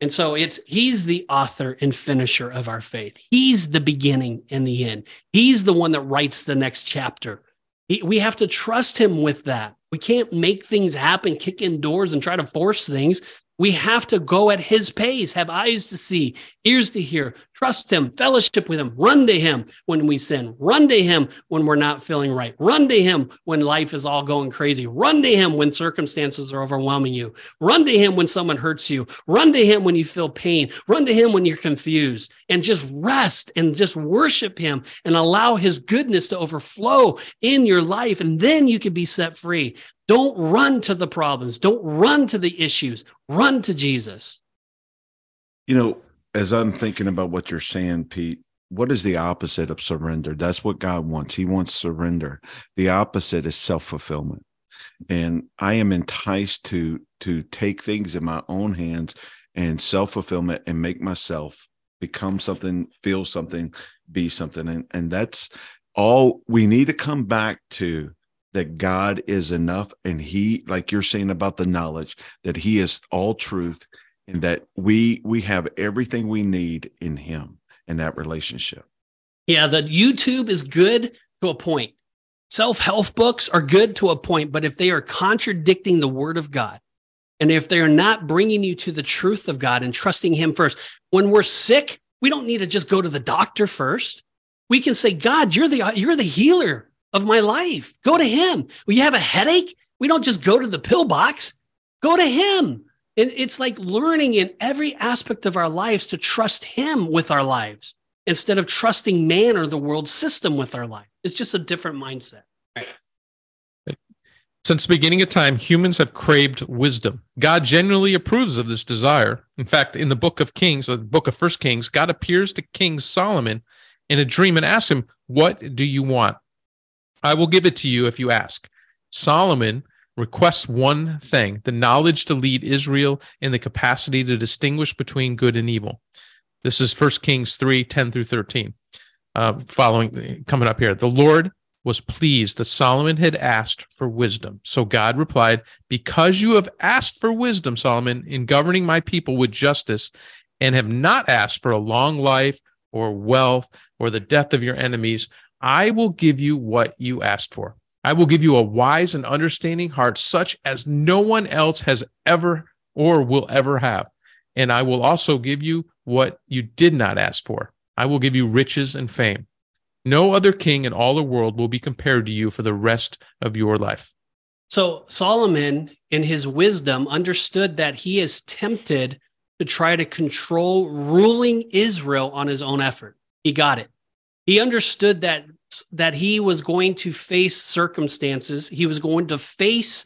And so it's he's the author and finisher of our faith. He's the beginning and the end. He's the one that writes the next chapter. He, we have to trust him with that. We can't make things happen, kick in doors and try to force things. We have to go at his pace, have eyes to see, ears to hear, trust him, fellowship with him, run to him when we sin, run to him when we're not feeling right, run to him when life is all going crazy, run to him when circumstances are overwhelming you, run to him when someone hurts you, run to him when you feel pain, run to him when you're confused, and just rest and just worship him and allow his goodness to overflow in your life. And then you can be set free. Don't run to the problems. Don't run to the issues. Run to Jesus. You know, as I'm thinking about what you're saying, Pete, what is the opposite of surrender? That's what God wants. He wants surrender. The opposite is self-fulfillment. And I am enticed to to take things in my own hands and self-fulfillment and make myself become something, feel something, be something. And and that's all we need to come back to that God is enough and he like you're saying about the knowledge that he is all truth and that we we have everything we need in him in that relationship. Yeah, the YouTube is good to a point. Self-help books are good to a point, but if they are contradicting the word of God and if they are not bringing you to the truth of God and trusting him first, when we're sick, we don't need to just go to the doctor first. We can say, God, you're the you're the healer of my life. Go to him. When you have a headache, we don't just go to the pill box, go to him. And it's like learning in every aspect of our lives to trust him with our lives instead of trusting man or the world system with our life. It's just a different mindset. Since the beginning of time, humans have craved wisdom. God genuinely approves of this desire. In fact, in the book of Kings, or the book of First Kings, God appears to King Solomon in a dream and asks him, What do you want? I will give it to you if you ask. Solomon requests one thing the knowledge to lead Israel and the capacity to distinguish between good and evil. This is 1 Kings 3 10 through 13. Uh, following coming up here, the Lord was pleased that Solomon had asked for wisdom. So God replied, Because you have asked for wisdom, Solomon, in governing my people with justice, and have not asked for a long life or wealth or the death of your enemies, I will give you what you asked for. I will give you a wise and understanding heart, such as no one else has ever or will ever have. And I will also give you what you did not ask for. I will give you riches and fame. No other king in all the world will be compared to you for the rest of your life. So Solomon, in his wisdom, understood that he is tempted to try to control ruling Israel on his own effort. He got it. He understood that that he was going to face circumstances. He was going to face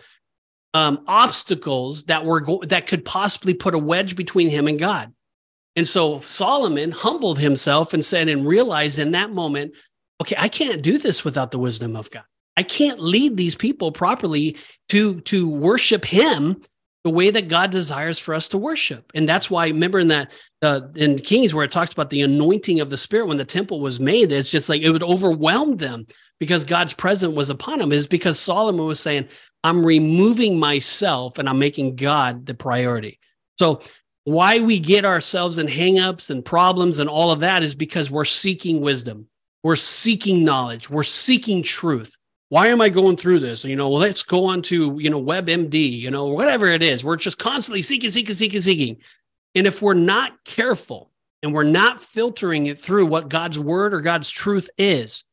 um, obstacles that were go- that could possibly put a wedge between him and God. And so Solomon humbled himself and said and realized in that moment, okay, I can't do this without the wisdom of God. I can't lead these people properly to to worship him the way that God desires for us to worship. And that's why remember in that uh, in Kings where it talks about the anointing of the spirit when the temple was made, it's just like it would overwhelm them because God's presence was upon them is because Solomon was saying, I'm removing myself and I'm making God the priority. So why we get ourselves in hangups and problems and all of that is because we're seeking wisdom. We're seeking knowledge. We're seeking truth. Why am I going through this? You know, let's go on to, you know, WebMD, you know, whatever it is. We're just constantly seeking, seeking, seeking, seeking. And if we're not careful and we're not filtering it through what God's word or God's truth is,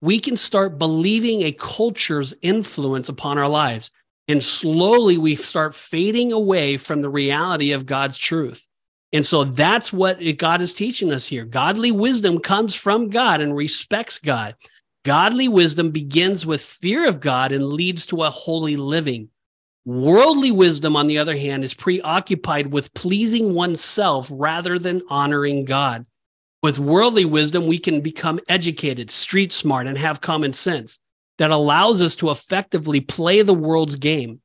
we can start believing a culture's influence upon our lives. And slowly we start fading away from the reality of God's truth. And so that's what God is teaching us here. Godly wisdom comes from God and respects God. Godly wisdom begins with fear of God and leads to a holy living. Worldly wisdom, on the other hand, is preoccupied with pleasing oneself rather than honoring God. With worldly wisdom, we can become educated, street smart, and have common sense that allows us to effectively play the world's game.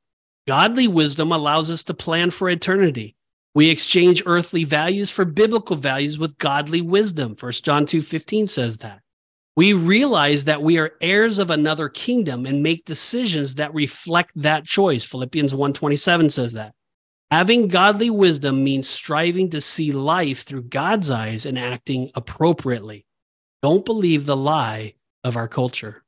Godly wisdom allows us to plan for eternity. We exchange earthly values for biblical values with godly wisdom. 1 John 2:15 says that. We realize that we are heirs of another kingdom and make decisions that reflect that choice. Philippians 1:27 says that. Having godly wisdom means striving to see life through God's eyes and acting appropriately. Don't believe the lie of our culture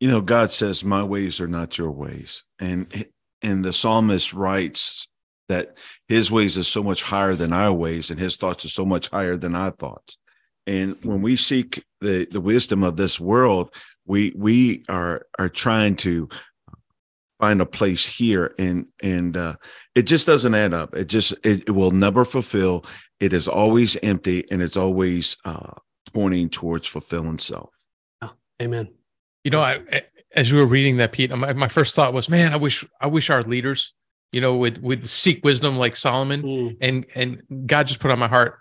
you know god says my ways are not your ways and and the psalmist writes that his ways are so much higher than our ways and his thoughts are so much higher than our thoughts and when we seek the the wisdom of this world we we are are trying to find a place here and and uh, it just doesn't add up. It just it, it, will never fulfill. It is always empty and it's always uh, pointing towards fulfilling self. Oh, amen. You know, I, as you were reading that, Pete, my, my, first thought was, man, I wish, I wish our leaders, you know, would would seek wisdom like Solomon, mm. and and God just put on my heart,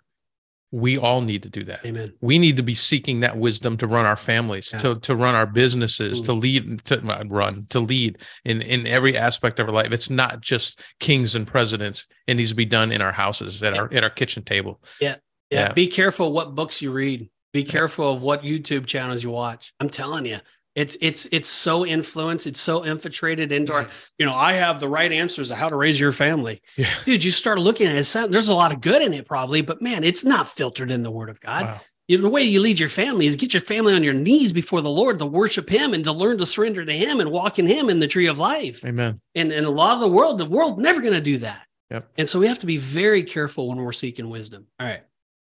we all need to do that. Amen. We need to be seeking that wisdom to run our families, yeah. to to run our businesses, mm. to lead, to run, to lead in in every aspect of our life. It's not just kings and presidents. It needs to be done in our houses, at yeah. our at our kitchen table. Yeah. yeah, yeah. Be careful what books you read. Be careful of what YouTube channels you watch. I'm telling you, it's it's it's so influenced, it's so infiltrated into our, you know, I have the right answers of how to raise your family. Yeah. Dude, you start looking at it, there's a lot of good in it probably, but man, it's not filtered in the word of God. Wow. You know, the way you lead your family is get your family on your knees before the Lord to worship Him and to learn to surrender to Him and walk in Him in the tree of life. Amen. And and a lot of the world, the world never going to do that. Yep. And so we have to be very careful when we're seeking wisdom. All right.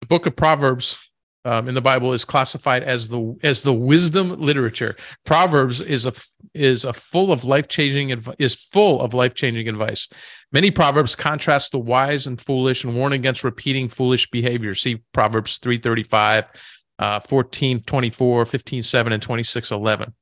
The book of Proverbs um, in the Bible is classified as the as the wisdom literature. Proverbs is a is a full of life changing is full of life changing advice. Many proverbs contrast the wise and foolish and warn against repeating foolish behavior. See Proverbs three thirty five, uh, 14, 24, 15, 7, and 26, 11.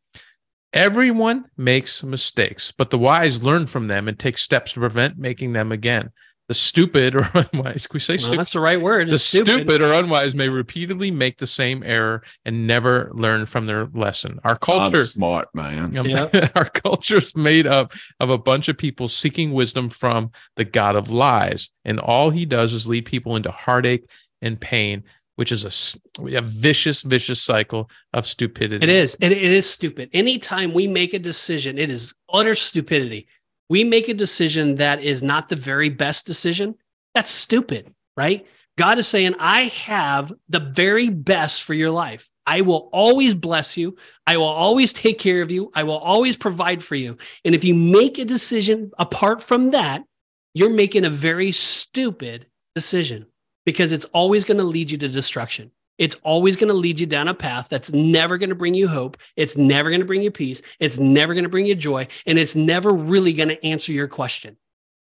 Everyone makes mistakes, but the wise learn from them and take steps to prevent making them again. The stupid or unwise. Can we say Well, stupid? that's the right word. the It's stupid. or unwise may repeatedly make the same error and never learn from their lesson. Our culture, I'm smart, man. um, Yeah. our culture is made up of a bunch of people seeking wisdom from the God of lies, and all he does is lead people into heartache and pain, which is a vicious, vicious cycle of stupidity. It is. It, it is stupid. Anytime we make a decision, it is utter stupidity. We make a decision that is not the very best decision. That's stupid, right? God is saying, I have the very best for your life. I will always bless you. I will always take care of you. I will always provide for you. And if you make a decision apart from that, you're making a very stupid decision because it's always going to lead you to destruction. It's always going to lead you down a path that's never going to bring you hope. It's never going to bring you peace. It's never going to bring you joy. And it's never really going to answer your question.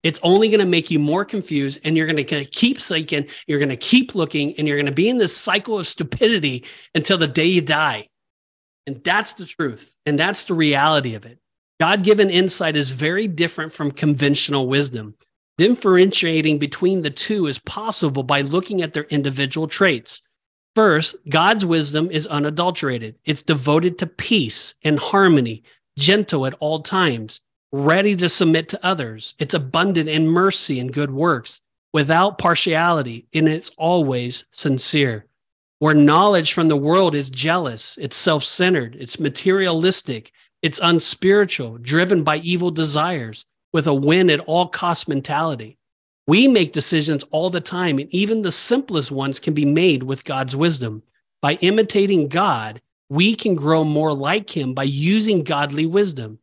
It's only going to make you more confused and you're going to keep seeking, you're going to keep looking, and you're going to be in this cycle of stupidity until the day you die. And that's the truth. And that's the reality of it. God given insight is very different from conventional wisdom. Differentiating between the two is possible by looking at their individual traits. First, God's wisdom is unadulterated. It's devoted to peace and harmony, gentle at all times, ready to submit to others. It's abundant in mercy and good works, without partiality, and it's always sincere. Where knowledge from the world is jealous, it's self centered, it's materialistic, it's unspiritual, driven by evil desires, with a win at all cost mentality. We make decisions all the time, and even the simplest ones can be made with God's wisdom. By imitating God, we can grow more like Him by using godly wisdom.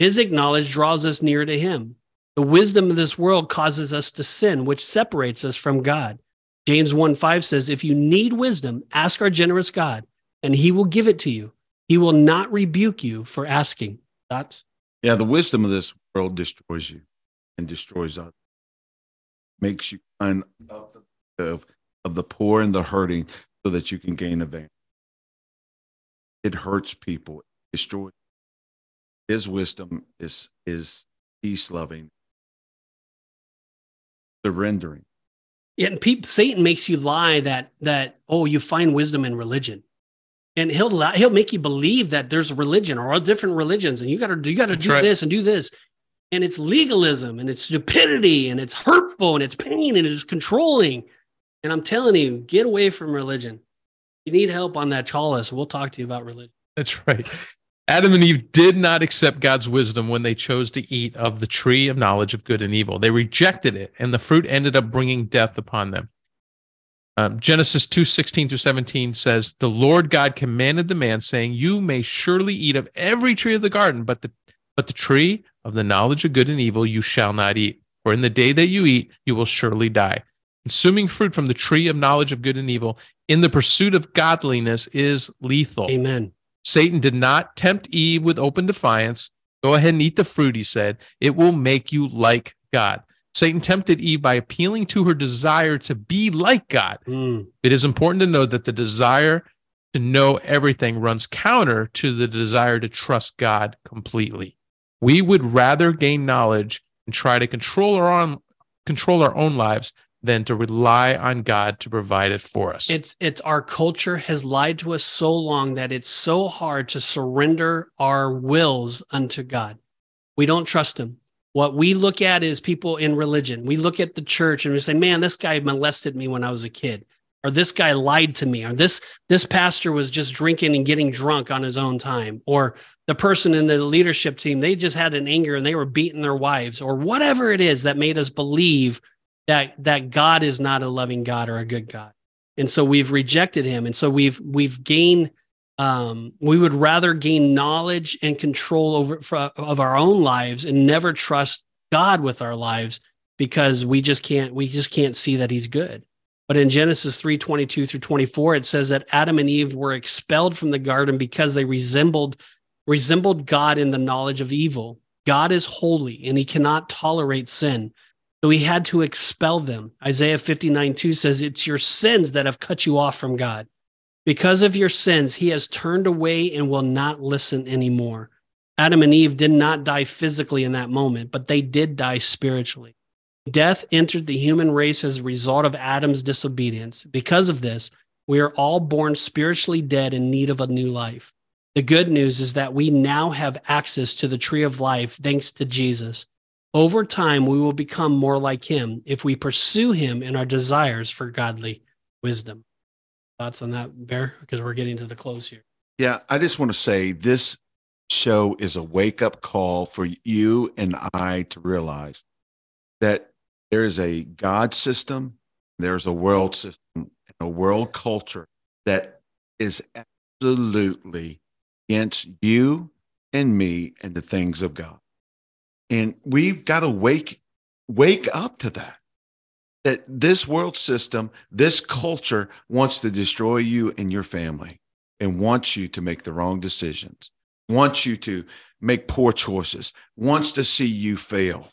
His knowledge draws us near to Him. The wisdom of this world causes us to sin, which separates us from God. James 1 5 says, If you need wisdom, ask our generous God, and He will give it to you. He will not rebuke you for asking. Thoughts? Yeah, the wisdom of this world destroys you and destroys others. Makes you kind of, of, of the poor and the hurting so that you can gain advantage. It hurts people, it destroys. His wisdom is is peace loving, surrendering. Yeah, and people, Satan makes you lie that that oh, you find wisdom in religion, and he'll lie- he'll make you believe that there's religion or all different religions, and you got to you got to do right. this and do this, and it's legalism and it's stupidity and it's hurtful and it's pain and it's controlling, and I'm telling you, get away from religion. You need help on that. Call us. We'll talk to you about religion. That's right. Adam and Eve did not accept God's wisdom when they chose to eat of the tree of knowledge of good and evil. They rejected it, and the fruit ended up bringing death upon them. Um, Genesis 2 16 through 17 says, The Lord God commanded the man, saying, You may surely eat of every tree of the garden, but the, but the tree of the knowledge of good and evil you shall not eat. For in the day that you eat, you will surely die. Consuming fruit from the tree of knowledge of good and evil in the pursuit of godliness is lethal. Amen. Satan did not tempt Eve with open defiance. Go ahead and eat the fruit, he said. It will make you like God. Satan tempted Eve by appealing to her desire to be like God. Mm. It is important to note that the desire to know everything runs counter to the desire to trust God completely. We would rather gain knowledge and try to control our own control our own lives than to rely on God to provide it for us. It's it's our culture has lied to us so long that it's so hard to surrender our wills unto God. We don't trust him. What we look at is people in religion. We look at the church and we say, "Man, this guy molested me when I was a kid." Or this guy lied to me, or this this pastor was just drinking and getting drunk on his own time, or the person in the leadership team they just had an anger and they were beating their wives, or whatever it is that made us believe that that God is not a loving God or a good God. And so we've rejected him. And so we've we've gained um, we would rather gain knowledge and control over for, of our own lives and never trust God with our lives because we just can't we just can't see that he's good. But in Genesis 3 22 through 24, it says that Adam and Eve were expelled from the garden because they resembled resembled God in the knowledge of evil. God is holy and he cannot tolerate sin. So he had to expel them. Isaiah 59 2 says, It's your sins that have cut you off from God. Because of your sins, he has turned away and will not listen anymore. Adam and Eve did not die physically in that moment, but they did die spiritually. Death entered the human race as a result of Adam's disobedience. Because of this, we are all born spiritually dead in need of a new life. The good news is that we now have access to the tree of life thanks to Jesus. Over time, we will become more like him if we pursue him in our desires for godly wisdom. Thoughts on that, Bear? Because we're getting to the close here. Yeah, I just want to say this show is a wake up call for you and I to realize that there is a God system, there's a world system, a world culture that is absolutely against you and me and the things of God. And we've got to wake wake up to that. That this world system, this culture wants to destroy you and your family and wants you to make the wrong decisions, wants you to make poor choices, wants to see you fail.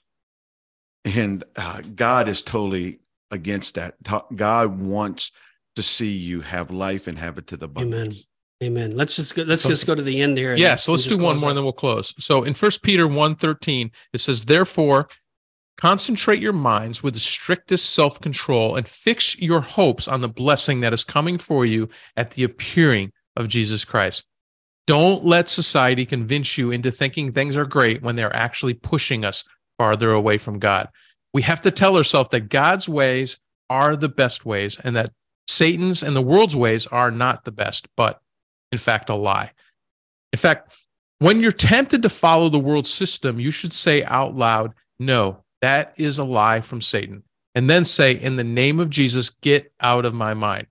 And uh, God is totally against that. God wants to see you have life and have it to the abundance. Amen. Amen. Let's just go, let's so, just go to the end here. Yeah, so let's do one more, and then we'll close. So in First Peter 1 13, it says, Therefore, concentrate your minds with the strictest self control and fix your hopes on the blessing that is coming for you at the appearing of Jesus Christ. Don't let society convince you into thinking things are great when they're actually pushing us farther away from God. We have to tell ourselves that God's ways are the best ways and that Satan's and the world's ways are not the best, but in fact, a lie. In fact, when you're tempted to follow the world system, you should say out loud, No, that is a lie from Satan. And then say, In the name of Jesus, get out of my mind.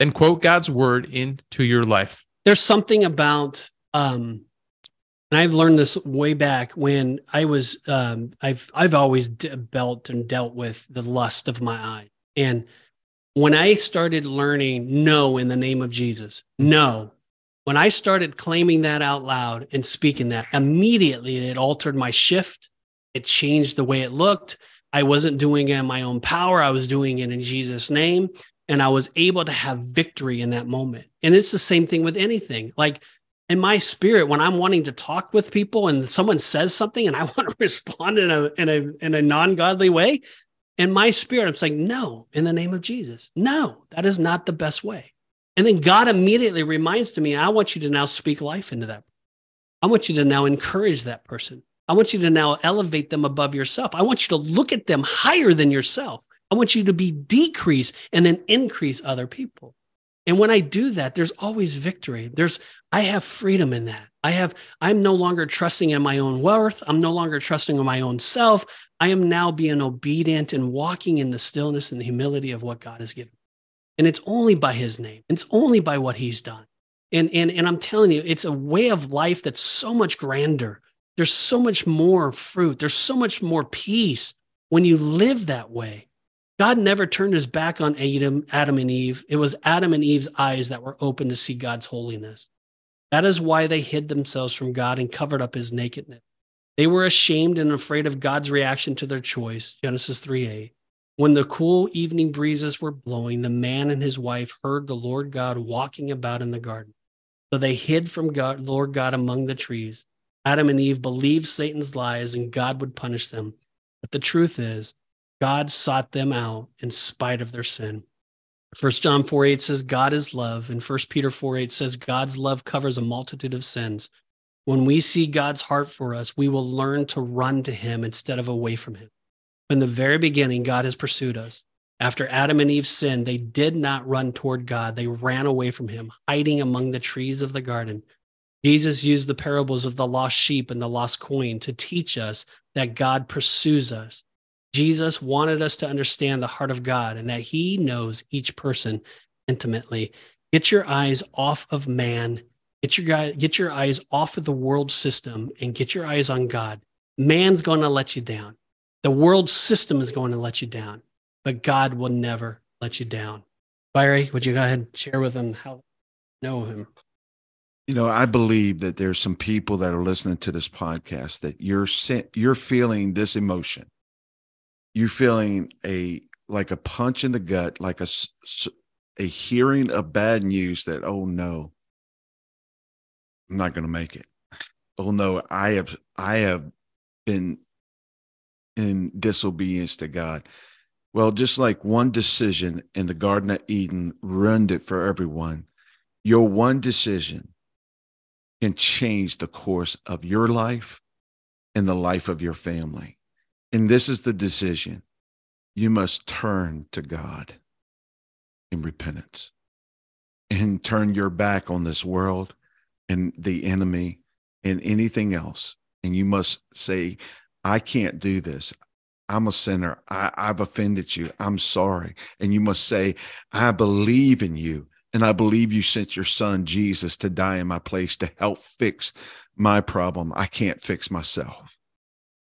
Then quote God's word into your life. There's something about, um, and I've learned this way back when I was, um, I've, I've always dealt and dealt with the lust of my eye. And when I started learning no in the name of Jesus, no, when I started claiming that out loud and speaking that, immediately it altered my shift. It changed the way it looked. I wasn't doing it in my own power. I was doing it in Jesus' name. And I was able to have victory in that moment. And it's the same thing with anything. Like in my spirit, when I'm wanting to talk with people and someone says something and I want to respond in a in a in a non-godly way, in my spirit, I'm saying, no, in the name of Jesus. No, that is not the best way. And then God immediately reminds to me, I want you to now speak life into that. I want you to now encourage that person. I want you to now elevate them above yourself. I want you to look at them higher than yourself. I want you to be decrease and then increase other people. And when I do that, there's always victory. There's I have freedom in that. I have, I'm no longer trusting in my own worth. I'm no longer trusting in my own self. I am now being obedient and walking in the stillness and the humility of what God has given. And it's only by his name. It's only by what he's done. And, and, and I'm telling you, it's a way of life that's so much grander. There's so much more fruit. There's so much more peace when you live that way. God never turned his back on Adam, Adam and Eve. It was Adam and Eve's eyes that were open to see God's holiness. That is why they hid themselves from God and covered up his nakedness. They were ashamed and afraid of God's reaction to their choice. Genesis 3 8. When the cool evening breezes were blowing, the man and his wife heard the Lord God walking about in the garden. So they hid from God, Lord God among the trees. Adam and Eve believed Satan's lies and God would punish them. But the truth is, God sought them out in spite of their sin. First John 4 8 says God is love, and First Peter 4 8 says God's love covers a multitude of sins. When we see God's heart for us, we will learn to run to him instead of away from him. From the very beginning, God has pursued us. After Adam and Eve sinned, they did not run toward God. They ran away from him, hiding among the trees of the garden. Jesus used the parables of the lost sheep and the lost coin to teach us that God pursues us. Jesus wanted us to understand the heart of God and that he knows each person intimately. Get your eyes off of man. Get your guy, get your eyes off of the world system and get your eyes on God. Man's going to let you down. The world system is going to let you down, but God will never let you down. Barry, would you go ahead and share with them how know him? You know, I believe that there's some people that are listening to this podcast that you're you're feeling this emotion you feeling a like a punch in the gut, like a a hearing of bad news that oh no, I'm not going to make it. Oh no, I have I have been in disobedience to God. Well, just like one decision in the Garden of Eden ruined it for everyone, your one decision can change the course of your life and the life of your family. And this is the decision you must turn to God in repentance and turn your back on this world and the enemy and anything else. And you must say, I can't do this. I'm a sinner. I, have offended you. I'm sorry. And you must say, I believe in you. And I believe you sent your son, Jesus, to die in my place to help fix my problem. I can't fix myself.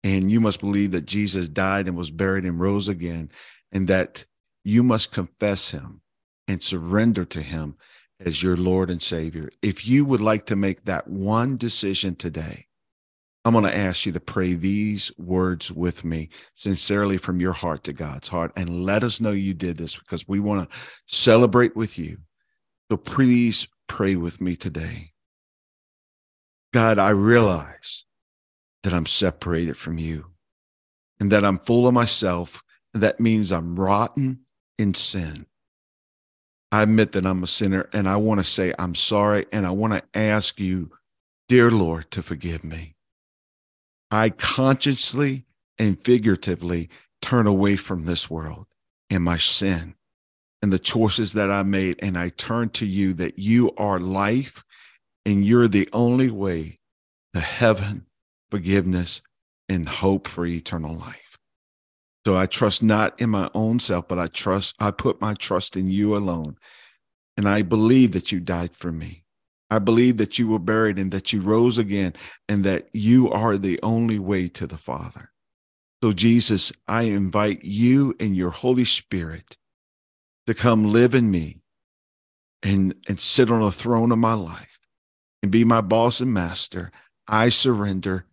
And you must believe that Jesus died and was buried and rose again, and that you must confess him and surrender to him as your Lord and Savior. If you would like to make that one decision today, I'm going to ask you to pray these words with me sincerely from your heart to God's heart and let us know you did this because we want to celebrate with you. So please pray with me today. God, I realize that I'm separated from you and that I'm full of myself. And that means I'm rotten in sin. I admit that I'm a sinner and I want to say I'm sorry and I want to ask you, dear Lord, to forgive me. I consciously and figuratively turn away from this world and my sin and the choices that I made. And I turn to you that you are life and you're the only way to heaven, forgiveness, and hope for eternal life. So I trust not in my own self, but I trust, I put my trust in you alone. And I believe that you died for me. I believe that you were buried and that you rose again and that you are the only way to the Father. So, Jesus, I invite you and your Holy Spirit to come live in me and, and sit on the throne of my life and be my boss and master. I surrender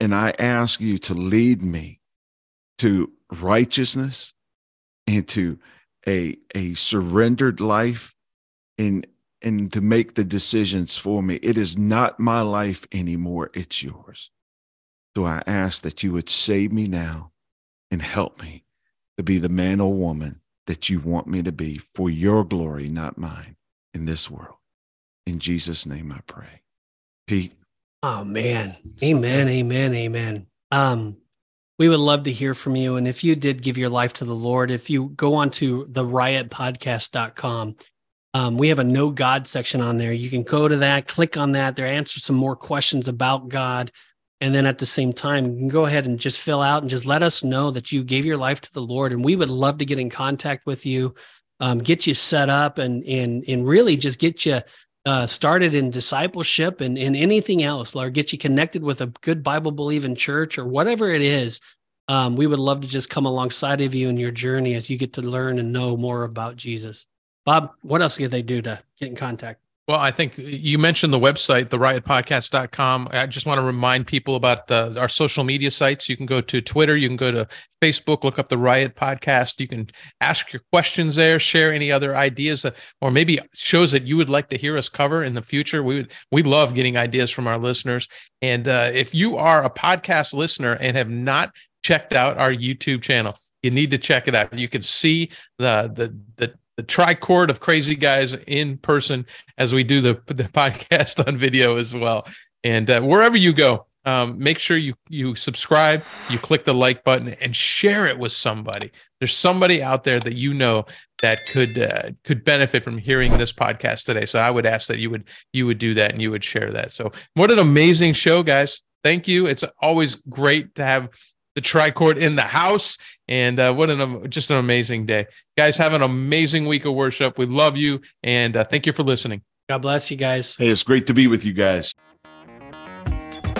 and I ask you to lead me to righteousness and to a, a surrendered life and and to make the decisions for me. It is not my life anymore, it's yours. So I ask that you would save me now and help me to be the man or woman that you want me to be for your glory, not mine, in this world. In Jesus' name I pray. Pete. Oh man. Amen. Amen. Amen. Um, we would love to hear from you. And if you did give your life to the Lord, if you go on to the riotpodcast.com, um, we have a no God section on there. You can go to that, click on that. There answer some more questions about God. And then at the same time, you can go ahead and just fill out and just let us know that you gave your life to the Lord. And we would love to get in contact with you, um, get you set up, and and and really just get you uh, started in discipleship and, in anything else, or get you connected with a good Bible believing church or whatever it is. Um, we would love to just come alongside of you in your journey as you get to learn and know more about Jesus. Bob, what else can they do to get in contact? Well, I think you mentioned the website, the riotpodcast.com. I just want to remind people about uh, our social media sites. You can go to Twitter, you can go to Facebook, look up the Riot Podcast. You can ask your questions there, share any other ideas that, or maybe shows that you would like to hear us cover in the future. We would we love getting ideas from our listeners. And uh, if you are a podcast listener and have not checked out our YouTube channel, you need to check it out. You can see the the the the tricord of crazy guys in person as we do the, the podcast on video as well. And uh, wherever you go, um, make sure you you subscribe, you click the like button, and share it with somebody. There's somebody out there that you know that could uh, could benefit from hearing this podcast today. So I would ask that you would you would do that and you would share that. So what an amazing show, guys! Thank you. It's always great to have the tricord in the house. And uh, what an just an amazing day, guys! Have an amazing week of worship. We love you, and uh, thank you for listening. God bless you guys. Hey, it's great to be with you guys.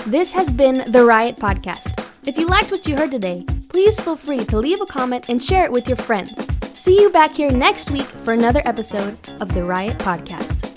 This has been the Riot Podcast. If you liked what you heard today, please feel free to leave a comment and share it with your friends. See you back here next week for another episode of the Riot Podcast.